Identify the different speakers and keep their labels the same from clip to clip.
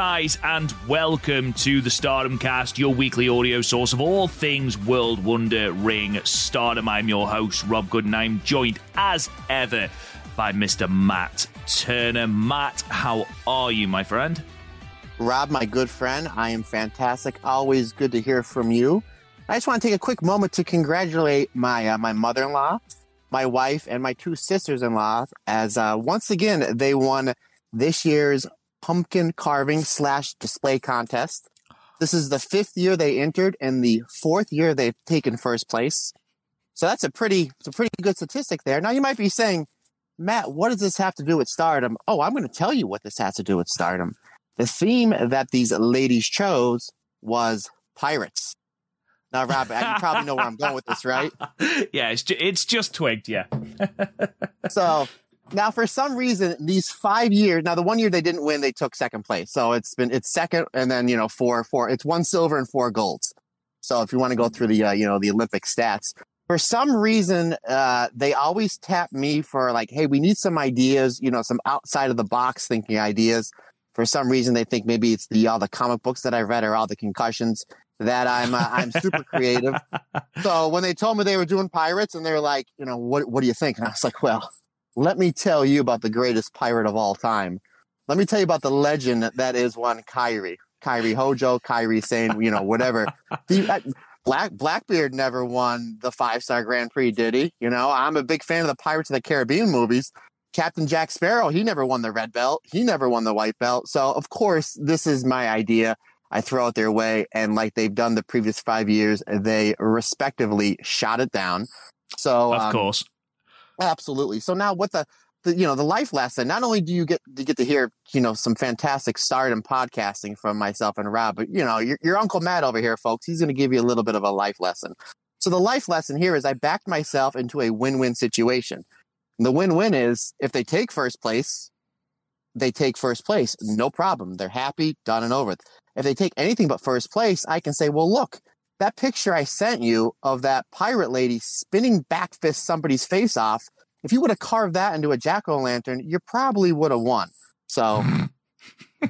Speaker 1: Guys, and welcome to the Stardom Cast, your weekly audio source of all things World Wonder Ring Stardom. I'm your host, Rob Gooden. I'm joined, as ever, by Mr. Matt Turner. Matt, how are you, my friend?
Speaker 2: Rob, my good friend, I am fantastic. Always good to hear from you. I just want to take a quick moment to congratulate my uh, my mother in law, my wife, and my two sisters in law as uh, once again they won this year's pumpkin carving slash display contest. This is the fifth year they entered and the fourth year they've taken first place. So that's a pretty, it's a pretty good statistic there. Now you might be saying, Matt, what does this have to do with stardom? Oh, I'm going to tell you what this has to do with stardom. The theme that these ladies chose was pirates. Now, Rob, you probably know where I'm going with this, right?
Speaker 1: Yeah, it's, ju- it's just twigged, yeah.
Speaker 2: So now, for some reason, these five years. Now, the one year they didn't win, they took second place. So it's been it's second, and then you know four four. It's one silver and four golds. So if you want to go through the uh, you know the Olympic stats, for some reason uh, they always tap me for like, hey, we need some ideas. You know, some outside of the box thinking ideas. For some reason, they think maybe it's the all the comic books that I read or all the concussions that I'm uh, I'm super creative. So when they told me they were doing pirates, and they were like, you know, what what do you think? And I was like, well let me tell you about the greatest pirate of all time. Let me tell you about the legend that is one Kairi, Kairi Hojo, Kairi Sane, you know, whatever. The, uh, Black Blackbeard never won the five star Grand Prix, did he? You know, I'm a big fan of the Pirates of the Caribbean movies. Captain Jack Sparrow, he never won the red belt. He never won the white belt. So of course, this is my idea. I throw it their way, and like they've done the previous five years, they respectively shot it down. So
Speaker 1: Of
Speaker 2: um,
Speaker 1: course.
Speaker 2: Absolutely. So now what the, the you know the life lesson not only do you get to get to hear you know some fantastic stardom podcasting from myself and Rob but you know your, your uncle Matt over here folks he's going to give you a little bit of a life lesson. So the life lesson here is I backed myself into a win-win situation. And the win-win is if they take first place they take first place no problem they're happy done and over. If they take anything but first place I can say well look that picture I sent you of that pirate lady spinning back fist somebody's face off, if you would have carved that into a jack o' lantern, you probably would have won. So,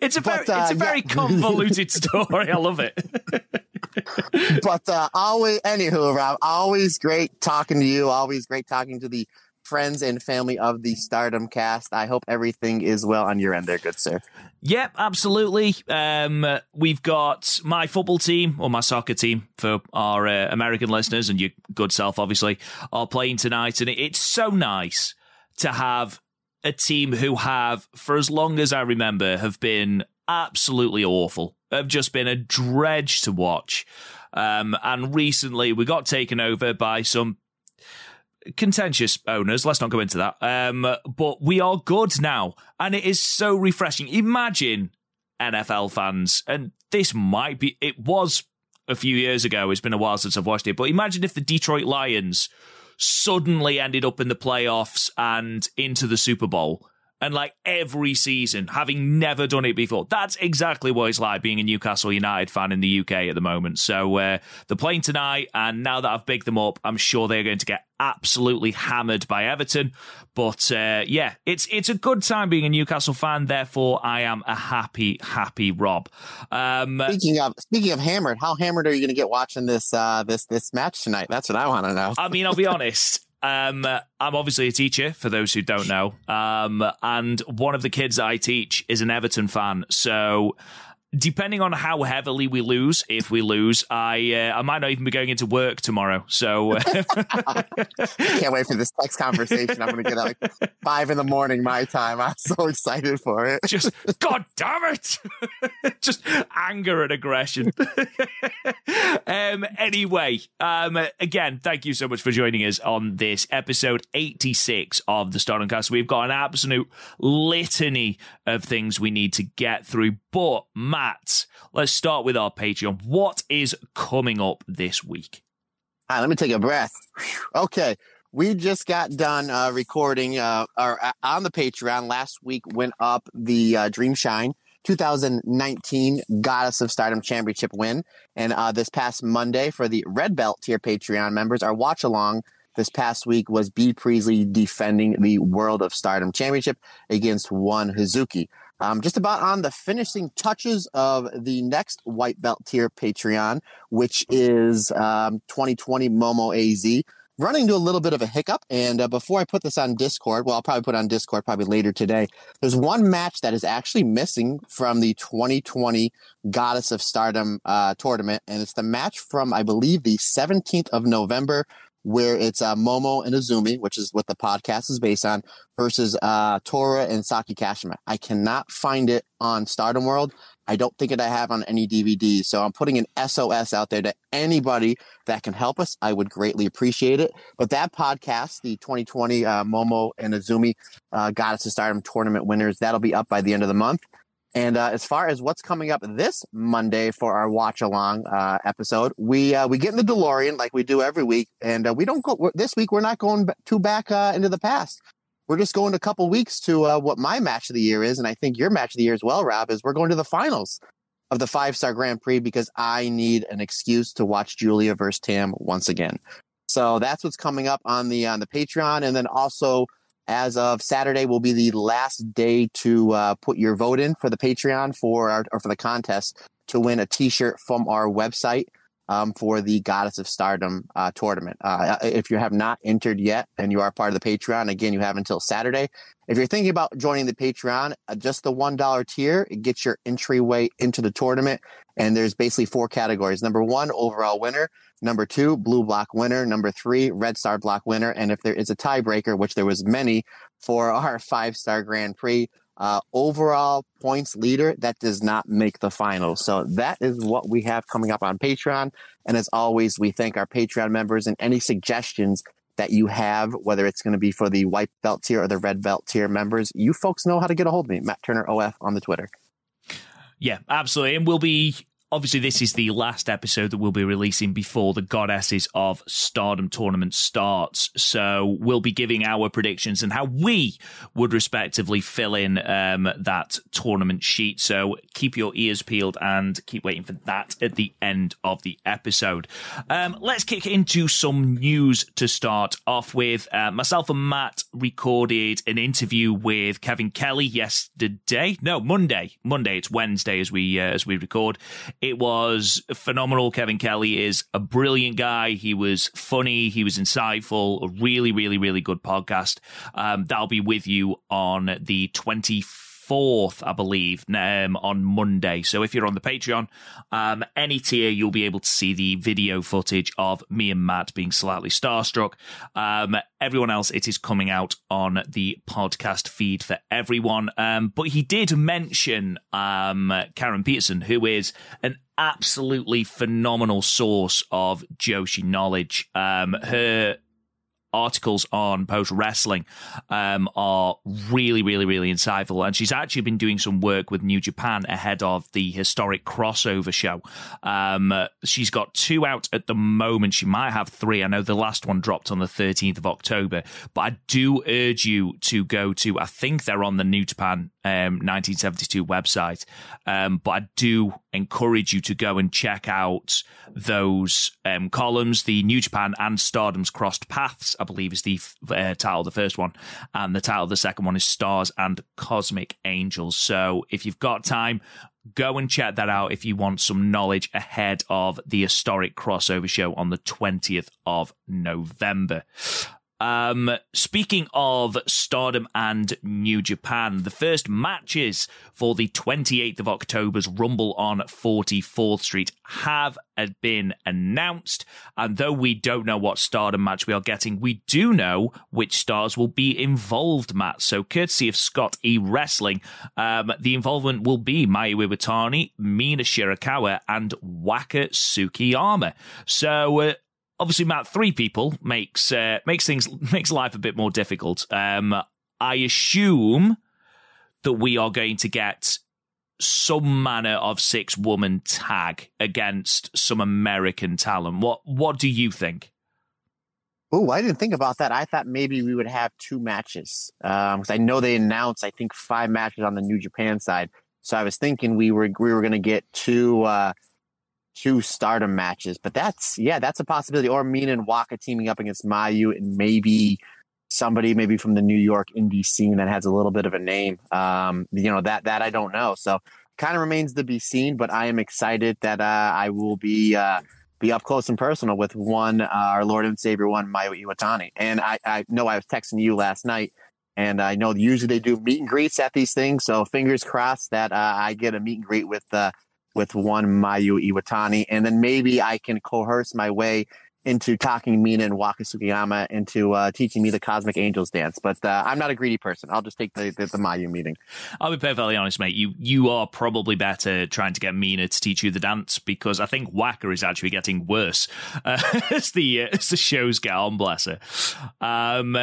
Speaker 1: it's a very,
Speaker 2: But, uh,
Speaker 1: it's a very
Speaker 2: yeah.
Speaker 1: convoluted story. I love it.
Speaker 2: but uh, always, anywho, Rob, always great talking to you. Always great talking to the friends and family of the Stardom cast. I hope everything is well on your end there, good sir.
Speaker 1: Yep, absolutely. Um, we've got my football team or my soccer team for our uh, American listeners and your good self, obviously, are playing tonight, and it's so nice to have a team who have, for as long as I remember, have been absolutely awful. Have just been a dredge to watch. Um, and recently, we got taken over by some contentious owners. Let's not go into that. Um, but we are good now, and it is so refreshing. Imagine NFL fans, and this might be. It was a few years ago. It's been a while since I've watched it, but imagine if the Detroit Lions suddenly ended up in the playoffs and into the Super Bowl. And like every season, having never done it before, that's exactly what it's like being a Newcastle United fan in the UK at the moment. So uh, they're playing tonight, and now that I've bigged them up, I'm sure they're going to get absolutely hammered by Everton. But uh, yeah, it's it's a good time being a Newcastle fan. Therefore, I am a happy, happy Rob. Um,
Speaker 2: Speaking of speaking of hammered, how hammered are you going to get watching this uh, this this match tonight? That's what I want to know.
Speaker 1: I mean, I'll be honest. Um, I'm obviously a teacher, for those who don't know. Um, and one of the kids I teach is an Everton fan. So depending on how heavily we lose, if we lose, I uh, I might not even be going into work tomorrow. So uh,
Speaker 2: can't wait for this text conversation. I'm going to get up at like five in the morning my time. I'm so excited for it.
Speaker 1: Just God damn it! Just anger and aggression. um, anyway, um, again, thank you so much for joining us on this episode 86 of the Stardom Cast. We've got an absolute litany of things we need to get through, but Let's start with our Patreon. What is coming up this week?
Speaker 2: All right, let me take a breath. Okay. We just got done uh, recording uh, or, uh, on the Patreon. Last week went up the uh, Dream Shine 2019 Goddess of Stardom Championship win. And uh, this past Monday for the Red Belt tier Patreon members, our watch along this past week was Bea Priestley defending the World of Stardom Championship against one Hazuki. Um, just about on the finishing touches of the next white belt tier Patreon, which is um, 2020 Momo AZ. Running into a little bit of a hiccup. And uh, before I put this on Discord, well, I'll probably put on Discord probably later today. There's one match that is actually missing from the 2020 Goddess of Stardom uh, tournament. And it's the match from, I believe, the 17th of November where it's uh, Momo and Azumi, which is what the podcast is based on, versus uh, Tora and Saki Kashima. I cannot find it on Stardom World. I don't think it I have on any DVDs. So I'm putting an SOS out there to anybody that can help us. I would greatly appreciate it. But that podcast, the 2020 uh, Momo and Azumi uh, Goddess of Stardom tournament winners, that'll be up by the end of the month. And uh, as far as what's coming up this Monday for our watch along uh, episode, we uh, we get in the DeLorean like we do every week, and uh, we don't go this week. We're not going too back uh, into the past. We're just going a couple weeks to uh, what my match of the year is, and I think your match of the year as well, Rob. Is we're going to the finals of the five star Grand Prix because I need an excuse to watch Giulia versus Tam once again. So that's what's coming up on the on the Patreon, and then also as of Saturday will be the last day to uh, put your vote in for the Patreon for our, or for the contest to win a T-shirt from our website um, for the Goddess of Stardom uh, tournament. Uh, if you have not entered yet and you are part of the Patreon, again, you have until Saturday. If you're thinking about joining the Patreon, uh, just the $1 tier, it gets your entryway into the tournament. And there's basically four categories. Number one, overall winner. Number two, blue block winner. Number three, red star block winner. And if there is a tiebreaker, which there was many for our five star Grand Prix, uh, overall points leader that does not make the finals. So that is what we have coming up on Patreon. And as always, we thank our Patreon members and any suggestions that you have, whether it's going to be for the white belt tier or the red belt tier members, you folks know how to get a hold of me, Matt Turner OF on the Twitter.
Speaker 1: Yeah, absolutely. And we'll be obviously this is the last episode that we'll be releasing before the goddesses of stardom tournament starts. So we'll be giving our predictions and how we would respectively fill in um, that tournament sheet. So keep your ears peeled and keep waiting for that at the end of the episode. Um, let's kick into some news to start off with. Uh, myself and matt recorded an interview with kevin kelly yesterday. No monday. Monday. It's wednesday as we uh, as we record it was phenomenal. Kevin Kelly is a brilliant guy. He was funny. He was insightful. A really, really, really good podcast. Um, that'll be with you on the 24th 4th, I believe, um, on Monday. So if you're on the Patreon, um, any tier, you'll be able to see the video footage of me and Matt being slightly starstruck. Um, everyone else, it is coming out on the podcast feed for everyone. Um, but he did mention um, Karen Peterson, who is an absolutely phenomenal source of Joshi knowledge. Um, her articles on Post Wrestling um, are really, really, really insightful. And she's actually been doing some work with New Japan ahead of the historic crossover show. Um, she's got two out at the moment. She might have three. I know the last one dropped on the 13th of October, but I do urge you to go to, I think they're on the New Japan um, 1972 website. Um, but I do encourage you to go and check out those um, columns. The New Japan and Stardom's Crossed Paths, I believe, is the uh, title of the first one. And the title of the second one is Stars and Cosmic Angels. So if you've got time, go and check that out if you want some knowledge ahead of the historic crossover show on the 20th of November. Um, speaking of Stardom and New Japan, the first matches for the 28th of October's Rumble on 44th Street have been announced. And though we don't know what Stardom match we are getting, we do know which stars will be involved, Matt. So, courtesy of Scott E Wrestling, um, the involvement will be Mayu Iwatani, Mina Shirakawa, and Waka Tsukiyama. So, uh, obviously, Matt, three people makes uh, makes things makes life a bit more difficult. Um, I assume that we are going to get some manner of six woman tag against some American talent. What what do you think?
Speaker 2: Oh, I didn't think about that. I thought maybe we would have two matches because um, I know they announced I think five matches on the New Japan side. So I was thinking we were we were going to get two uh, two stardom matches. But that's yeah, that's a possibility. Or Mina and Waka teaming up against Mayu and maybe somebody maybe from the New York indie scene that has a little bit of a name. Um, you know, that that I don't know. So kind of remains to be seen, but I am excited that uh, I will be uh, be up close and personal with one, uh, our Lord and Savior, one Mayu Iwatani. And I, I know I was texting you last night, and I know usually they do meet and greets at these things. So fingers crossed that uh, I get a meet and greet with uh, with one Mayu Iwatani, and then maybe I can coerce my way into talking Mina and Waka Tsukiyama into uh, teaching me the Cosmic Angels dance. But uh, I'm not a greedy person. I'll just take the, the, the, Mayu meeting.
Speaker 1: I'll be perfectly honest, mate. You you are probably better trying to get Mina to teach you the dance because I think Waka is actually getting worse uh, as the uh, as the shows get on. Bless her. Um,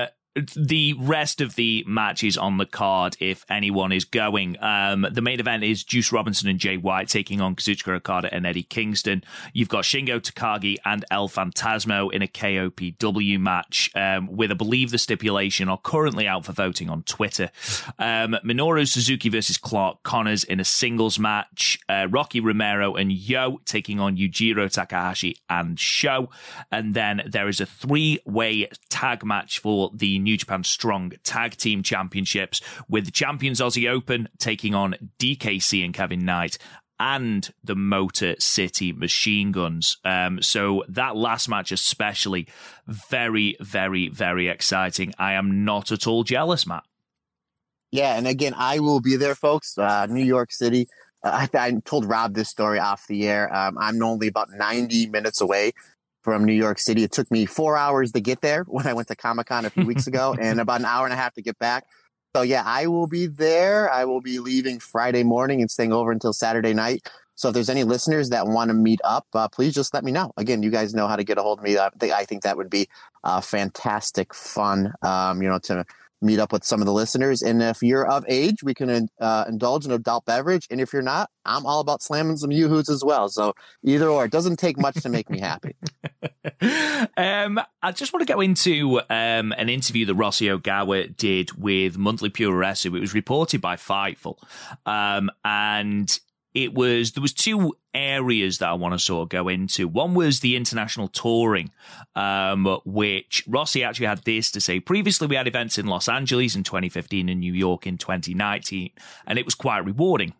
Speaker 1: the rest of the matches on the card, if anyone is going, um, the main event is Juice Robinson and Jay White taking on Kazuchika Okada and Eddie Kingston. You've got Shingo Takagi and El Phantasmo in a KOPW match, um, with I believe the stipulation are currently out for voting on Twitter. Um, Minoru Suzuki versus Clark Connors in a singles match. Uh, Rocky Romero and Yo taking on Yujiro Takahashi and Sho. And then there is a three way tag match for the New Japan Strong Tag Team Championships, with the champions Aussie Open taking on DKC and Kevin Knight and the Motor City Machine Guns. Um, so that last match, especially, very, very, very exciting. I am not at all jealous, Matt.
Speaker 2: Yeah, and again, I will be there, folks. Uh, New York City. Uh, I, I, told Rob this story off the air. Um, I'm only about 90 minutes away from New York City. It took me four hours to get there when I went to Comic Con a few weeks ago and about an hour and a half to get back. So yeah, I will be there. I will be leaving Friday morning and staying over until Saturday night. So if there's any listeners that want to meet up, uh, please just let me know. Again, you guys know how to get a hold of me. I think, I think that would be uh, fantastic fun. Um, you know, to meet up with some of the listeners. And if you're of age, we can uh, indulge in an adult beverage. And if you're not, I'm all about slamming some yoo-hoos as well. So either or, it doesn't take much to make me happy.
Speaker 1: um, I just want to go into um, an interview that Rossi Ogawa did with Monthly Puroresu. It was reported by Fightful. Um, and it was there was two areas that I want to sort of go into. One was the international touring, um, which Rossi actually had this to say. Previously, we had events in Los Angeles in 2015 and New York in 2019, and it was quite rewarding.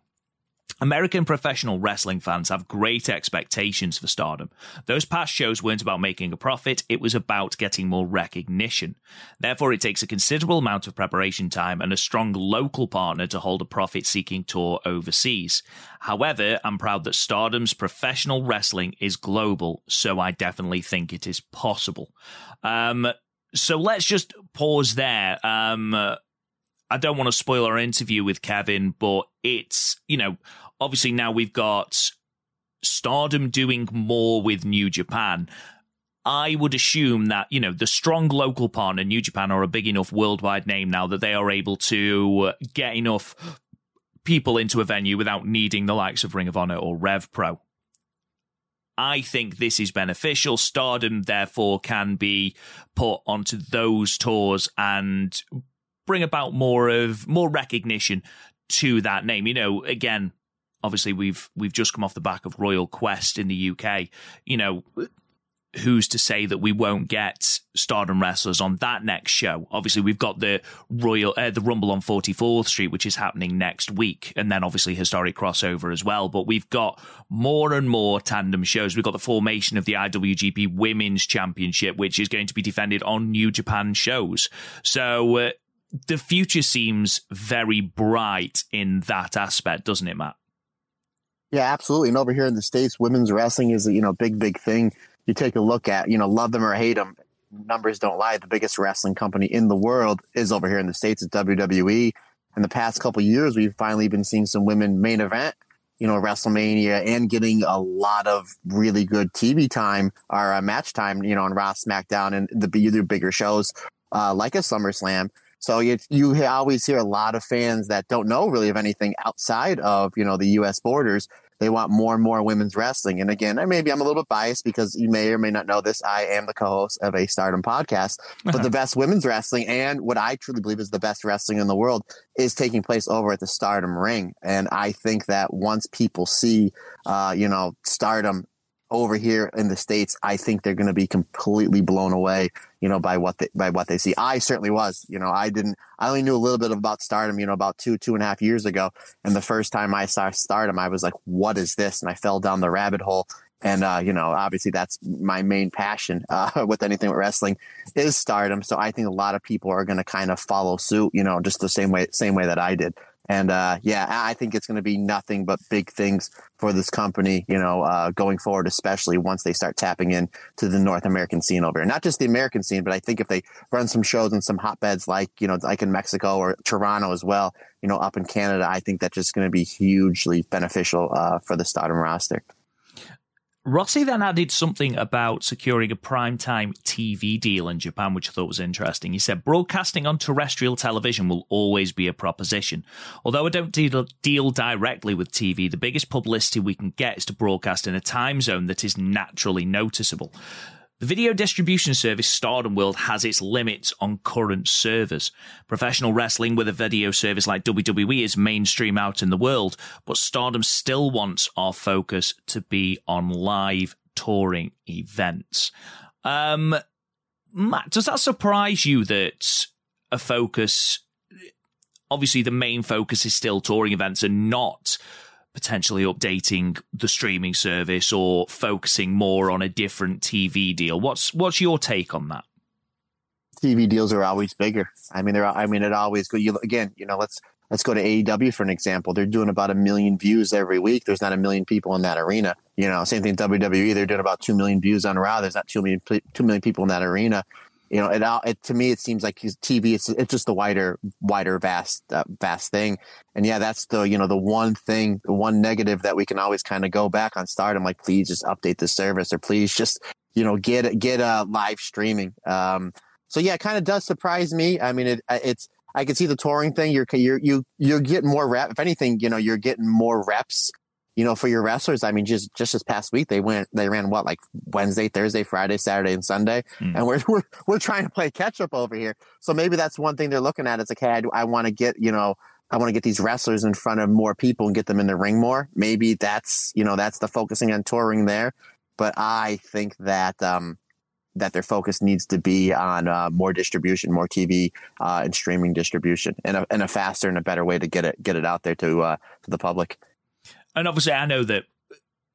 Speaker 1: American professional wrestling fans have great expectations for stardom. Those past shows weren't about making a profit, it was about getting more recognition. Therefore, it takes a considerable amount of preparation time and a strong local partner to hold a profit seeking tour overseas. However, I'm proud that stardom's professional wrestling is global, so I definitely think it is possible. Um, so let's just pause there. Um, I don't want to spoil our interview with Kevin, but it's, you know, obviously now we've got Stardom doing more with New Japan. I would assume that, you know, the strong local partner, New Japan, are a big enough worldwide name now that they are able to get enough people into a venue without needing the likes of Ring of Honor or Rev Pro. I think this is beneficial. Stardom, therefore, can be put onto those tours and bring about more of more recognition to that name. You know, again, obviously we've we've just come off the back of Royal Quest in the UK. You know, who's to say that we won't get Stardom wrestlers on that next show? Obviously, we've got the Royal, uh, the Rumble on 44th Street, which is happening next week, and then obviously historic crossover as well. But we've got more and more tandem shows. We've got the formation of the IWGP Women's Championship, which is going to be defended on New Japan shows. So uh, the future seems very bright in that aspect, doesn't it, Matt?
Speaker 2: Yeah, absolutely. And over here in the States, women's wrestling is a, you know, big, big thing you take a look at, you know, love them or hate them, numbers don't lie. The biggest wrestling company in the world is over here in the States. It's WWE. In the past couple years, we've finally been seeing some women main event, you know, WrestleMania and getting a lot of really good TV time or uh, match time, you know, on Raw, SmackDown and the other bigger shows, uh, like a SummerSlam. So you, you always hear a lot of fans that don't know really of anything outside of, you know, the U.S. borders they want more and more women's wrestling. And again, maybe I'm a little bit biased because you may or may not know this. I am the co-host of a Stardom podcast, but the best women's wrestling and what I truly believe is the best wrestling in the world is taking place over at the Stardom ring. And I think that once people see, uh, you know, Stardom over here in the states, I think they're going to be completely blown away, you know, by what they, by what they see. I certainly was, you know, I didn't, I only knew a little bit about Stardom, you know, about two, two and a half years ago. And the first time I saw Stardom, I was like, what is this? And I fell down the rabbit hole. And, uh, you know, obviously that's my main passion, uh, with anything with wrestling is Stardom. So I think a lot of people are going to kind of follow suit, you know, just the same way, same way that I did. And uh, yeah, I think it's going to be nothing but big things for this company, you know, uh, going forward, especially once they start tapping in to the North American scene over here. Not just the American scene, but I think if they run some shows in some hotbeds like, you know, like in Mexico or Toronto as well, you know, up in Canada, I think that's just going to be hugely beneficial uh, for the Stardom roster.
Speaker 1: Rossi then added something about securing a primetime TV deal in Japan, which I thought was interesting. He said, Broadcasting on terrestrial television will always be a proposition. Although I don't deal, deal directly with TV, the biggest publicity we can get is to broadcast in a time zone that is naturally noticeable. The video distribution service Stardom World has its limits on current servers. Professional wrestling with a video service like WWE is mainstream out in the world, but Stardom still wants our focus to be on live touring events. Um, Matt, does that surprise you that a focus, obviously the main focus is still touring events and not potentially updating the streaming service or focusing more on a different TV deal. What's what's your take on that?
Speaker 2: TV deals are always bigger. I mean, they're. I mean, it always go. You again. You know, let's let's go to AEW for an example. They're doing about a million views every week. There's not a million people in that arena. You know, same thing WWE. They're doing about two million views on Raw. There's not two million two million people in that arena you know, it, it to me it seems like TV. It's it's just a wider, wider, vast, uh, vast thing. And yeah, that's the you know the one thing, the one negative that we can always kind of go back on Stardom. Like, please just update the service, or please just you know get get a uh, live streaming. Um, so yeah, it kind of does surprise me. I mean, it it's I can see the touring thing. You're you're you you're getting more rep. If anything, you know, you're getting more reps you know, for your wrestlers, I mean, just just this past week they went they ran what like Wednesday, Thursday, Friday, Saturday, and Sunday, mm. and we're, we're we're trying to play catch up over here. So maybe that's one thing they're looking at. It's like, hey, I, I want to get you know. I want to get these wrestlers in front of more people and get them in the ring more. Maybe that's you know that's the focusing on touring there. But I think that um, that their focus needs to be on uh, more distribution, more TV uh, and streaming distribution, and a, and a faster and a better way to get it get it out there to uh, to the public
Speaker 1: and obviously, I know that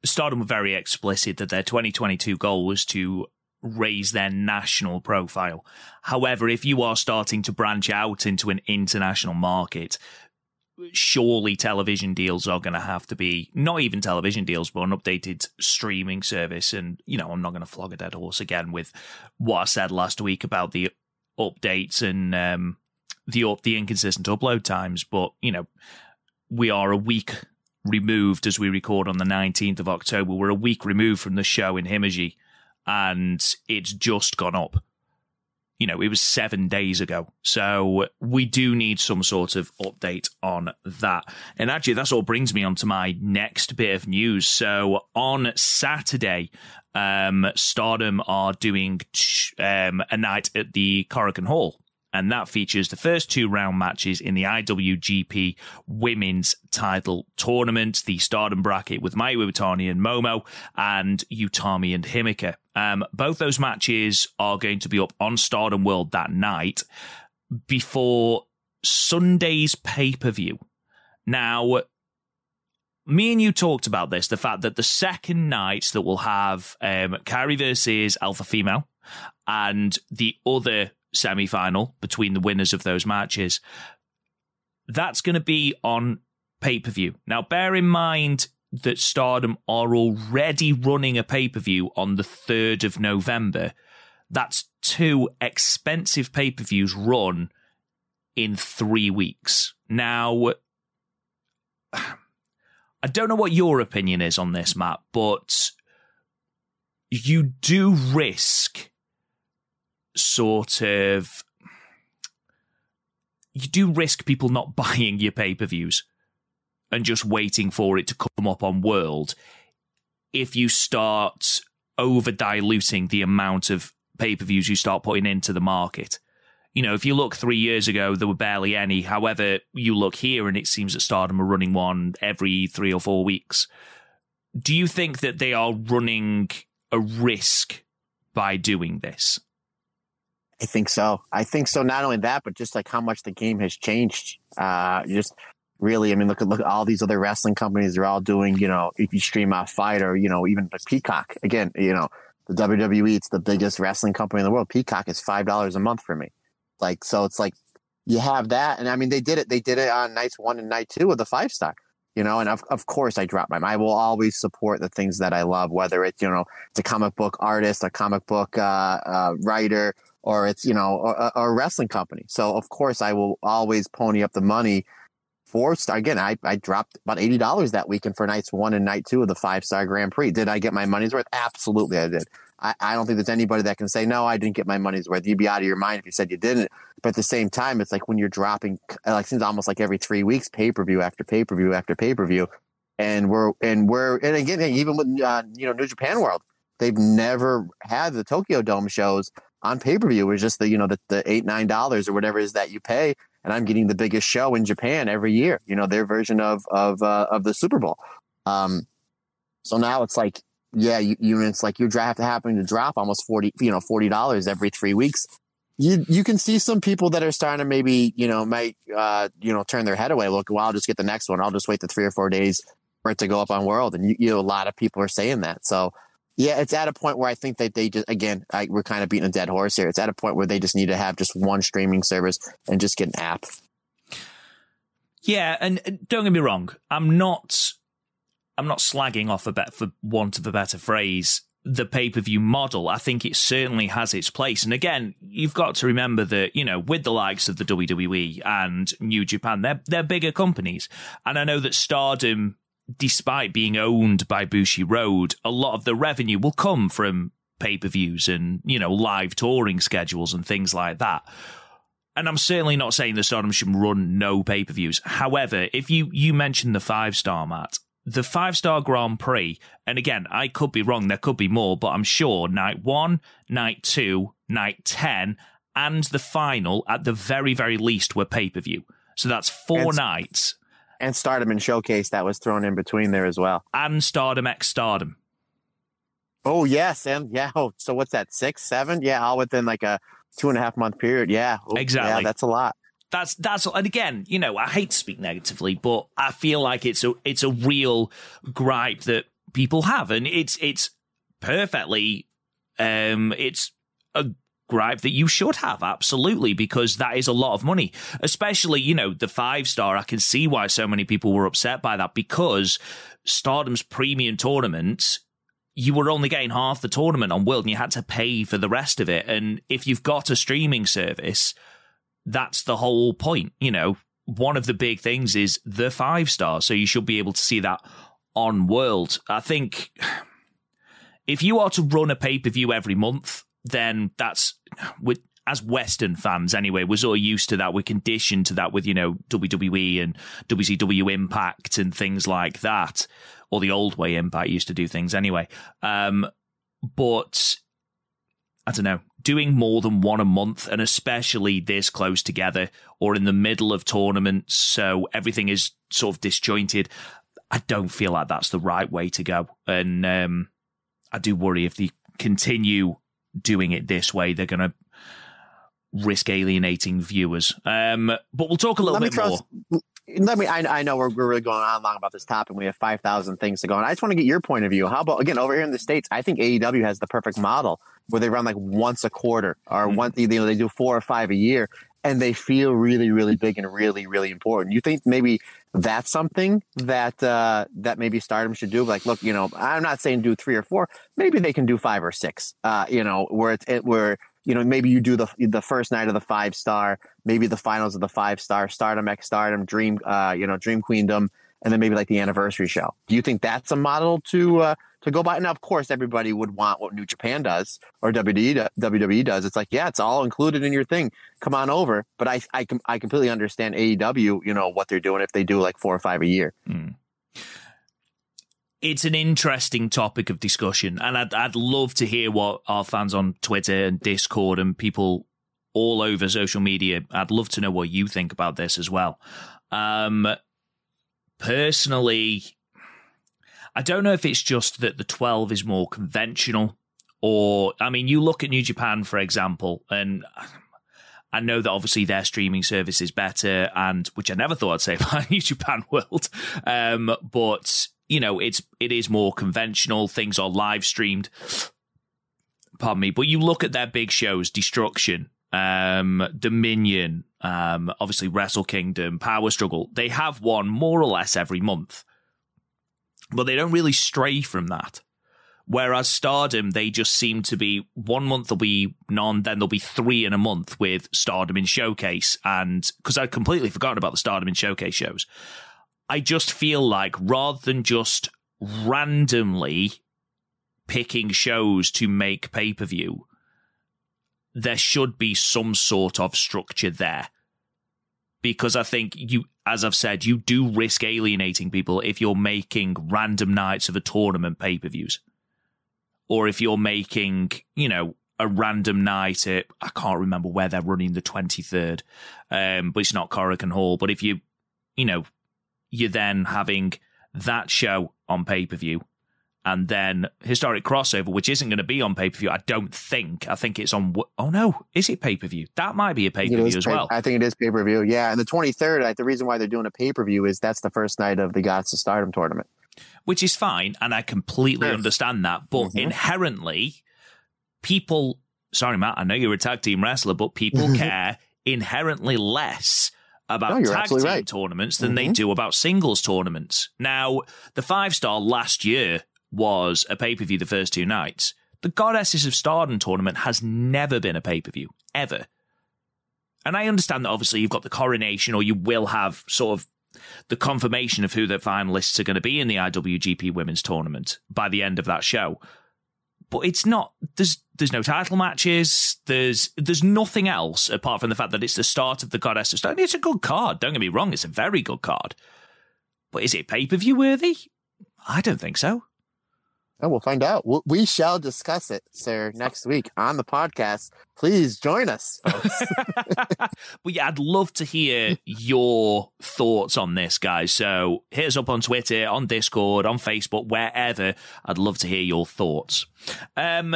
Speaker 1: Stardom were very explicit that their 2022 goal was to raise their national profile. However, if you are starting to branch out into an international market, surely television deals are going to have to be not even television deals, but an updated streaming service. And, you know, I'm not going to flog a dead horse again with what I said last week about the updates and um, the the inconsistent upload times. But, you know, we are a week removed as we record on the 19th of October. We're a week removed from the show in Himeji, and it's just gone up. You know, it was seven days ago. So we do need some sort of update on that. And actually, that's all brings me on to my next bit of news. So on Saturday, um, Stardom are doing um, a night at the Korakuen Hall and that features the first two round matches in the IWGP Women's Title Tournament, the Stardom bracket with Mayu Iwatani and Momo, and Utami and Himika. Um, both those matches are going to be up on Stardom World that night before Sunday's pay per view. Now, me and you talked about this the fact that the second night that we'll have um, versus Alpha Female and the other semi final between the winners of those matches, that's going to be on pay per view. Now, bear in mind that Stardom are already running a pay per view on the 3rd of November. That's two expensive pay per views run in three weeks. Now, I don't know what your opinion is on this, Matt, but you do risk sort of you do risk people not buying your pay-per-views and just waiting for it to come up on world if you start over diluting the amount of pay-per-views you start putting into the market you know, if you look three years ago, there were barely any. However, you look here and it seems that Stardom are running one every three or four weeks. Do you think that they are running a risk by doing this?
Speaker 2: I think so. I think so. Not only that, but just like how much the game has changed. Uh, just really, I mean, look at look at all these other wrestling companies. They're all doing, you know, if you stream off FITE or you know, even the Peacock. Again, you know, the WWE. It's the biggest wrestling company in the world. Peacock is five dollars a month for me. Like, so it's like you have that. And I mean, they did it. They did it on nights one and night two of the five star, you know, and of, of course I drop my, I will always support the things that I love, whether it's, you know, it's a comic book artist, a comic book, uh, uh, writer, or it's, you know, a, a wrestling company. So of course I will always pony up the money for. Again, I, I dropped about $80 that weekend for nights one and night two of the five star Grand Prix. Did I get my money's worth? Absolutely I did. I, I don't think there's anybody that can say, no, I didn't get my money's worth. You'd be out of your mind if you said you didn't. But at the same time, it's like when you're dropping, like seems almost like every three weeks, pay per view after pay per view after pay per view. And we're, and we're, and again, even with, uh, you know, New Japan World, they've never had the Tokyo Dome shows on pay per view. Was just the, you know, the, the eight, nine dollars or whatever it is that you pay. And I'm getting the biggest show in Japan every year, you know, their version of, of, uh, of the Super Bowl. Um, so now it's like yeah, you, you it's like your draft happening to drop almost 40, you know, $40 every three weeks. You, you can see some people that are starting to maybe, you know, might, uh, you know, turn their head away. Look, well, I'll just get the next one. I'll just wait the three or four days for it to go up on world. And you, you know, a lot of people are saying that. So yeah, it's at a point where I think that they just, again, I, we're kind of beating a dead horse here. It's at a point where they just need to have just one streaming service and just get an app.
Speaker 1: Yeah. And don't get me wrong. I'm not I'm not slagging off a bet for want of a better phrase the pay per view model. I think it certainly has its place. And again, you've got to remember that, you know, with the likes of the WWE and New Japan, they're, they're bigger companies. And I know that Stardom, despite being owned by Bushiroad, a lot of the revenue will come from pay per views and, you know, live touring schedules and things like that. And I'm certainly not saying the Stardom should run no pay per views. However, if you, you mentioned the five star, Matt, the five star Grand Prix, and again, I could be wrong, there could be more, but I'm sure night one, night two, night 10, and the final at the very, very least were pay per view. So that's four and, nights.
Speaker 2: And Stardom and Showcase that was thrown in between there as well.
Speaker 1: And Stardom X Stardom.
Speaker 2: Oh, yes. And yeah. Oh, so what's that? Six, seven? Yeah. All within like a two and a half month period. Yeah. Oh,
Speaker 1: exactly.
Speaker 2: Yeah. That's a lot
Speaker 1: that's that's and again, you know, I hate to speak negatively, but I feel like it's a it's a real gripe that people have, and it's it's perfectly, um, it's a gripe that you should have absolutely because that is a lot of money, especially you know the five star. I can see why so many people were upset by that because Stardom's premium tournament you were only getting half the tournament on World and you had to pay for the rest of it. And if you've got a streaming service, that's the whole point. You know, one of the big things is the five star, so you should be able to see that on World. I think if you are to run a pay per view every month, then that's with as Western fans anyway, we're sort of used to that. We're conditioned to that with, you know, WWE and WCW Impact and things like that. Or the old way Impact used to do things anyway. Um, but I don't know, doing more than one a month, and especially this close together or in the middle of tournaments, so everything is sort of disjointed. I don't feel like that's the right way to go, and um, I do worry if they continue doing it this way, they're going to risk alienating viewers. Um, but we'll talk a little
Speaker 2: Let
Speaker 1: bit more.
Speaker 2: let me I, I know we're, we're really going on long about this topic we have 5000 things to go on i just want to get your point of view how about again over here in the states i think aew has the perfect model where they run like once a quarter or
Speaker 1: Mhm.
Speaker 2: one you know they do four or five a year and they feel really really big and really really important. You think maybe that's something that uh that maybe stardom should do? Like look you know i'm not saying do three or four. Maybe they can do five or six uh you know where it's it, where you know, maybe you do the the first night of the five star, maybe the finals of the five star, Stardom X Stardom, Dream, uh, you know, Dream Queendom, and then maybe like the anniversary show. Do you think that's a model to uh, to go by? Now, of course, everybody would want what New Japan does or WWE does. It's like, yeah, it's all included in your thing. Come on over. But I I I completely understand AEW. You know what they're doing if they do like four or five a year.
Speaker 1: it's an interesting topic of discussion, and I'd I'd love to hear what our fans on Twitter and Discord and people all over social media. I'd love to know what you think about this as well. Um, personally, I don't know if it's just that the twelve is more conventional, or I mean, you look at New Japan for example, and. I know that obviously their streaming service is better, and which I never thought I'd say about New Japan World. Um, but you know, it's it is more conventional. Things are live streamed. Pardon me, but you look at their big shows: Destruction, um, Dominion, um, obviously Wrestle Kingdom, Power Struggle. They have one more or less every month, but they don't really stray from that. Whereas Stardom, they just seem to be one month there'll be none, then there'll be three in a month with Stardom in Showcase. And because I'd completely forgotten about the Stardom in Showcase shows, I just feel like rather than just randomly picking shows to make pay per view, there should be some sort of structure there. Because I think you, as I've said, you do risk alienating people if you're making random nights of a tournament pay per views or if you're making, you know, a random night at I can't remember where they're running the twenty third, um, but it's not Korakuen Hall. But if you, you know, you're then having that show on pay per view, and then historic crossover, which isn't going to be on pay per view. I don't think. I think it's on. Oh no, is it pay per view? That might be a pay per view as
Speaker 2: pay-
Speaker 1: well.
Speaker 2: I think it is pay per view. Yeah, and the twenty third. Like, the reason why they're doing a pay per view is that's the first night of the Goddess of Stardom tournament.
Speaker 1: which is fine, and I completely
Speaker 2: Sure.
Speaker 1: understand that. But
Speaker 2: Mhm.
Speaker 1: inherently, people. Sorry, Matt. I know you're a tag team wrestler, but people care inherently less about
Speaker 2: No,
Speaker 1: tag team
Speaker 2: right.
Speaker 1: tournaments than they
Speaker 2: Mhm.
Speaker 1: do about singles tournaments. Now, the five star last year was a pay per view the first two nights. The Goddesses of Stardom tournament has never been a pay per view ever. And I understand that obviously you've got the coronation, or you will have sort of the confirmation of who the finalists are going to be in the IWGP Women's Tournament by the end of that show. But it's not. There's there's no title matches. There's there's nothing else apart from the fact that it's the start of the Goddess of Stone. It's a good card. Don't get me wrong. It's a very good card. But is it pay per view worthy? I don't think so.
Speaker 2: Oh, we'll find out. We'll, shall discuss it, sir, next week on the podcast. Please join us, folks.
Speaker 1: but yeah, I'd love to hear your thoughts on this, guys. So hit us up on Twitter, on Discord, on Facebook, wherever. I'd love to hear your thoughts. Um,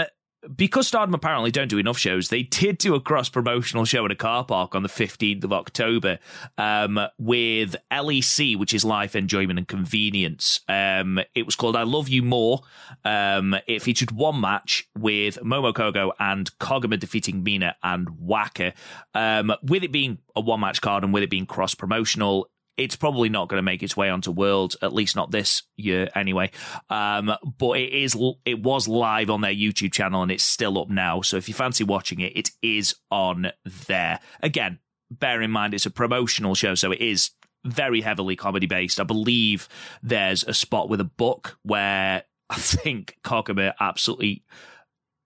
Speaker 1: because Stardom apparently don't do enough shows, they did do a cross promotional show at a car park on the 15th of October um, with LEC, which is Life Enjoyment and Convenience. Um, it was called I Love You More. Um, it featured one match with Momo Kohgo and Koguma defeating Mina and Waka. Um, with it being a one match card and with it being cross promotional, it's probably not going to make its way onto World, at least not this year anyway. Um, but it is, it was live on their YouTube channel and it's still up now. So if you fancy watching it, it is on there. Again, bear in mind it's a promotional show, so it is very heavily comedy based. I believe there's a spot with a book where I think Koguma absolutely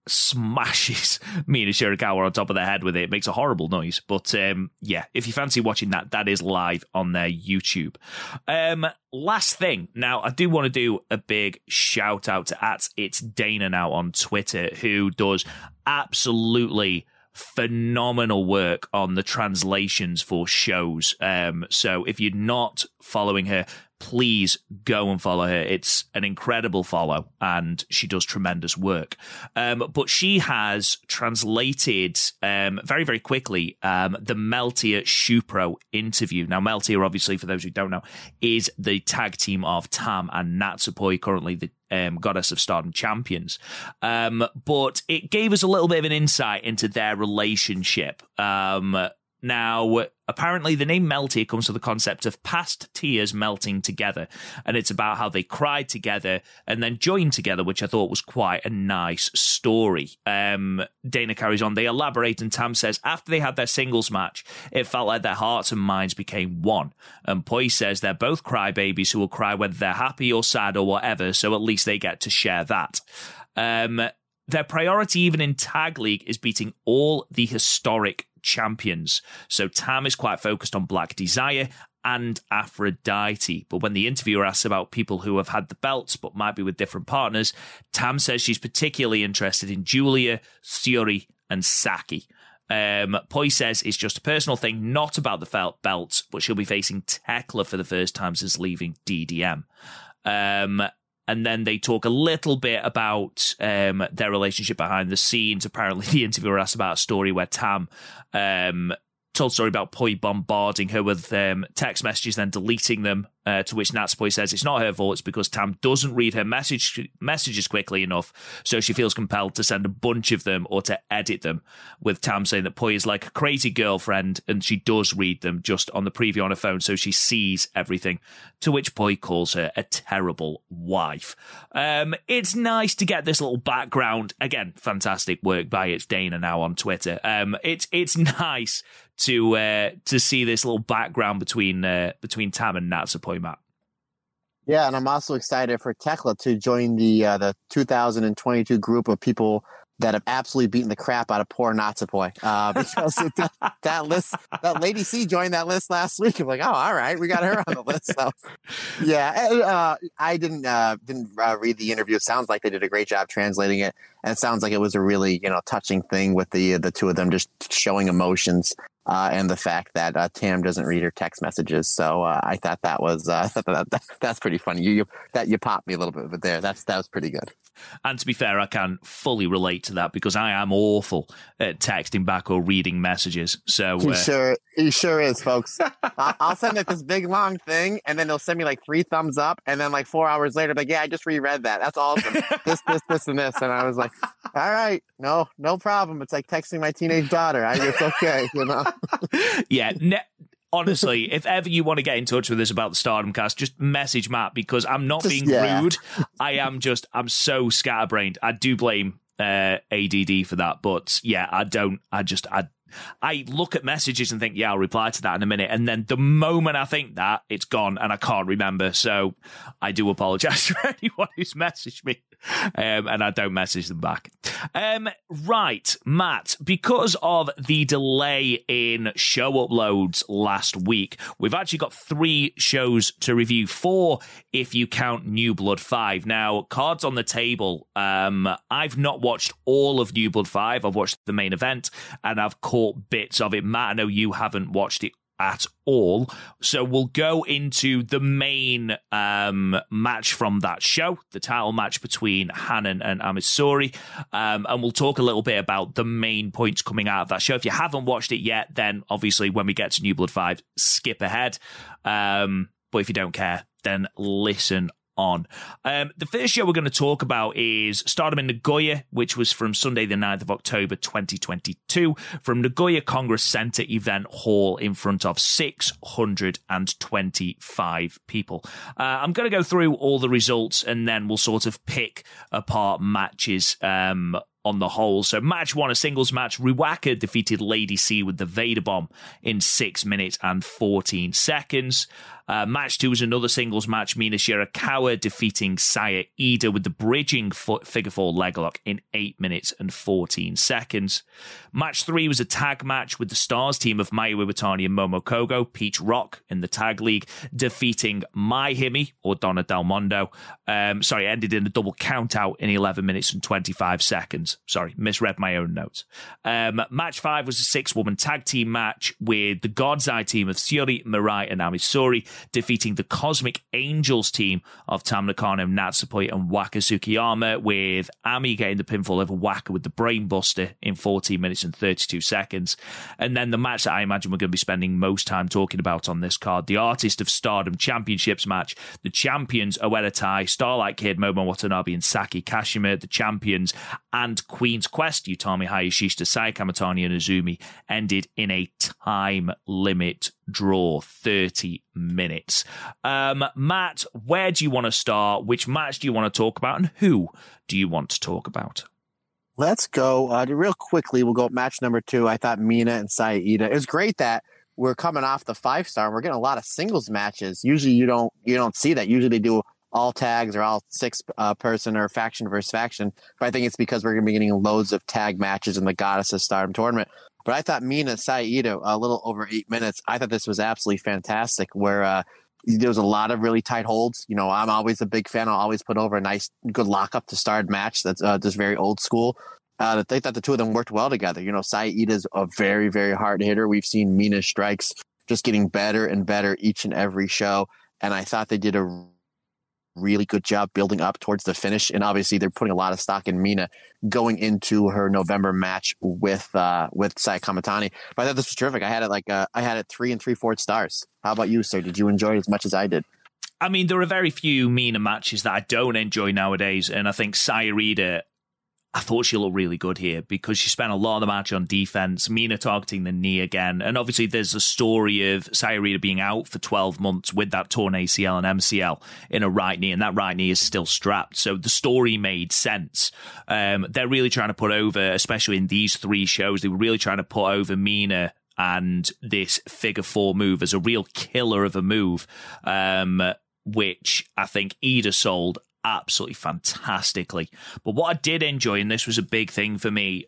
Speaker 1: smashes Mina Shirakawa on top of their head with it. It makes a horrible noise. But um, yeah, if you fancy watching that, that is live on their YouTube. Um, last thing. Now, I do want to do a big shout out to at It's Dana now on Twitter, who does absolutely phenomenal work on the translations for shows. Um, so if you're not following her, please go and follow her. It's an incredible follow and she does tremendous work. Um, but she has translated um, very, very quickly um, the Meltear Shupro interview. Now, Meltear, obviously, for those who don't know, is the tag team of Tam and Natsupoi, currently the um, Goddess of Stardom champions. Um, but it gave us a little bit of an insight into their relationship. Um, now, apparently, the name Melty comes from the concept of past tears melting together, and it's about how they cried together and then joined together, which I thought was quite a nice story. Um, Dana carries on. They elaborate, and Tam says after they had their singles match, it felt like their hearts and minds became one. And Poi says they're both crybabies who will cry whether they're happy or sad or whatever, so at least they get to share that. Um, their priority, even in Tag League, is beating all the historic champions. So Tam is quite focused on Black Desire and Aphrodite. But when the interviewer asks about people who have had the belts but might be with different partners, Tam says she's particularly interested in Giulia, Syuri, and Saki. Um, Poi says it's just a personal thing, not about the felt belts, but she'll be facing Tekla for the first time since leaving DDM. Um, and then they talk a little bit about um, their relationship behind the scenes. Apparently, the interviewer asked about a story where Tam um, told story about Poi bombarding her with um, text messages, then deleting them. Uh, to which Natsupoi says it's not her fault, it's because Tam doesn't read her message messages quickly enough, so she feels compelled to send a bunch of them or to edit them. With Tam saying that Poi is like a crazy girlfriend and she does read them just on the preview on her phone, so she sees everything. To which Poi calls her a terrible wife. Um, it's nice to get this little background. Again, fantastic work by It's Dana now on Twitter. Um, it's it's nice to uh, to see this little background between uh, between Tam and Natsupoi Matt.
Speaker 2: Yeah, and I'm also excited for Tekla to join the uh, the 2022 group of people that have absolutely beaten the crap out of poor Natsupoi. Uh, because that, that, list, that Lady C joined that list last week. I'm like, oh, all right, we got her on the list. So, yeah, uh, I didn't uh, didn't uh, read the interview. It sounds like they did a great job translating it, and it sounds like it was a really you know touching thing with the the two of them just showing emotions uh, and the fact that uh, Tam doesn't read her text messages. So uh, I thought that was uh, that, that, that's pretty funny. You, you that you popped me a little bit, but there, that's that was pretty good.
Speaker 1: And to be fair, I can fully relate to that because I am awful at texting back or reading messages. So
Speaker 2: he uh, sure he sure is, folks. I'll send like this big long thing, and then they'll send me like three thumbs up, and then like four hours later, like yeah, I just reread that. That's awesome. this, this, this, and this, and I was like, all right, no, no problem. It's like texting my teenage daughter. I, it's okay, you know.
Speaker 1: yeah. Ne- honestly, if ever you want to get in touch with us about the Stardom cast, just message Matt because I'm not just, being yeah. rude. I am just, I'm so scatterbrained. I do blame uh, ADD for that, but yeah, I don't, I just, I I look at messages and think, yeah, I'll reply to that in a minute. And then the moment I think that, it's gone and I can't remember. So I do apologize for anyone who's messaged me. Um, and I don't message them back. Um, right, Matt, because of the delay in show uploads last week, we've actually got three shows to review. Four if you count New Blood 5. Now, cards on the table. Um, I've not watched all of New Blood 5. I've watched the main event and I've caught caught bits of it. Matt, I know you haven't watched it at all. So we'll go into the main um, match from that show, the title match between Hanan and Ami Sohrei. Um, and we'll talk a little bit about the main points coming out of that show. If you haven't watched it yet, then obviously when we get to New Blood 5, skip ahead. Um, but if you don't care, then listen on. Um, the first show we're going to talk about is Stardom in Nagoya, which was from Sunday, the 9th of October 2022, from Nagoya Congress Center Event Hall in front of 625 people. Uh, I'm going to go through all the results and then we'll sort of pick apart matches um, on the whole. So match one, a singles match. Ruaka defeated Lady C with the Vader Bomb in six minutes and 14 seconds. Uh, match two was another singles match. Mina Shirakawa defeating Saya Iida with the bridging foot figure four leg lock in 8 minutes and 14 seconds. Match three was a tag match with the Stars team of Mayu Iwatani and Momo Kohgo, Peach Rock in the tag league, defeating MaiHime or Donna Del Mondo. Um, sorry, ended in a double count out in 11 minutes and 25 seconds. Sorry, misread my own notes. Um, match five was a six woman tag team match with the God's Eye team of Syuri, Mirai, and Ami Sohrei defeating the Cosmic Angels team of Tam Nakano, Natsupoi, and Waka Tsukiyama, with Ami getting the pinfall over Waka with the Brainbuster in 14 minutes and 32 seconds. And then the match that I imagine we're going to be spending most time talking about on this card, the Artist of Stardom Championships match. The champions, Oedo Tai, Starlight Kid, Momo Watanabe, and Saki Kashima, the champions, and Queen's Quest, Utami Hayashishita, Saya Kamitani, and Azumi, ended in a time limit draw 30 minutes. Um, Matt, where do you want to start? Which match do you want to talk about? And who do you want to talk about?
Speaker 2: Let's go uh, real quickly. We'll go match number two. I thought Mina and Saya Iida. It was great that we're coming off the five star. We're getting a lot of singles matches. Usually you don't you don't see that. Usually they do all tags or all six uh, person or faction versus faction. But I think it's because we're going to be getting loads of tag matches in the Goddess of Stardom tournament. But I thought Mina Iida a little over eight minutes. I thought this was absolutely fantastic. Where uh, there was a lot of really tight holds. You know, I'm always a big fan. I'll always put over a nice, good lockup to start match. That's uh, just very old school. Uh, they thought the two of them worked well together. You know, Saya Iida's a very, very hard hitter. We've seen Mina strikes just getting better and better each and every show. And I thought they did a really good job building up towards the finish. And obviously, they're putting a lot of stock in Mina going into her November match with uh, with Saya Kamitani. But I thought this was terrific. I had it like uh, I had it three and three fourths stars. How about you, sir? Did you enjoy it as much as I did?
Speaker 1: I mean, there are very few Mina matches that I don't enjoy nowadays, and I think Saya Iida I thought she looked really good here because she spent a lot of the match on defense. Mina targeting the knee again. And obviously, there's a story of Saya being out for 12 months with that torn ACL and MCL in a right knee, and that right knee is still strapped. So the story made sense. Um, they're really trying to put over, especially in these three shows, they were really trying to put over Mina and this figure four move as a real killer of a move. Um, which I think Iida sold absolutely fantastically. But what I did enjoy, and this was a big thing for me,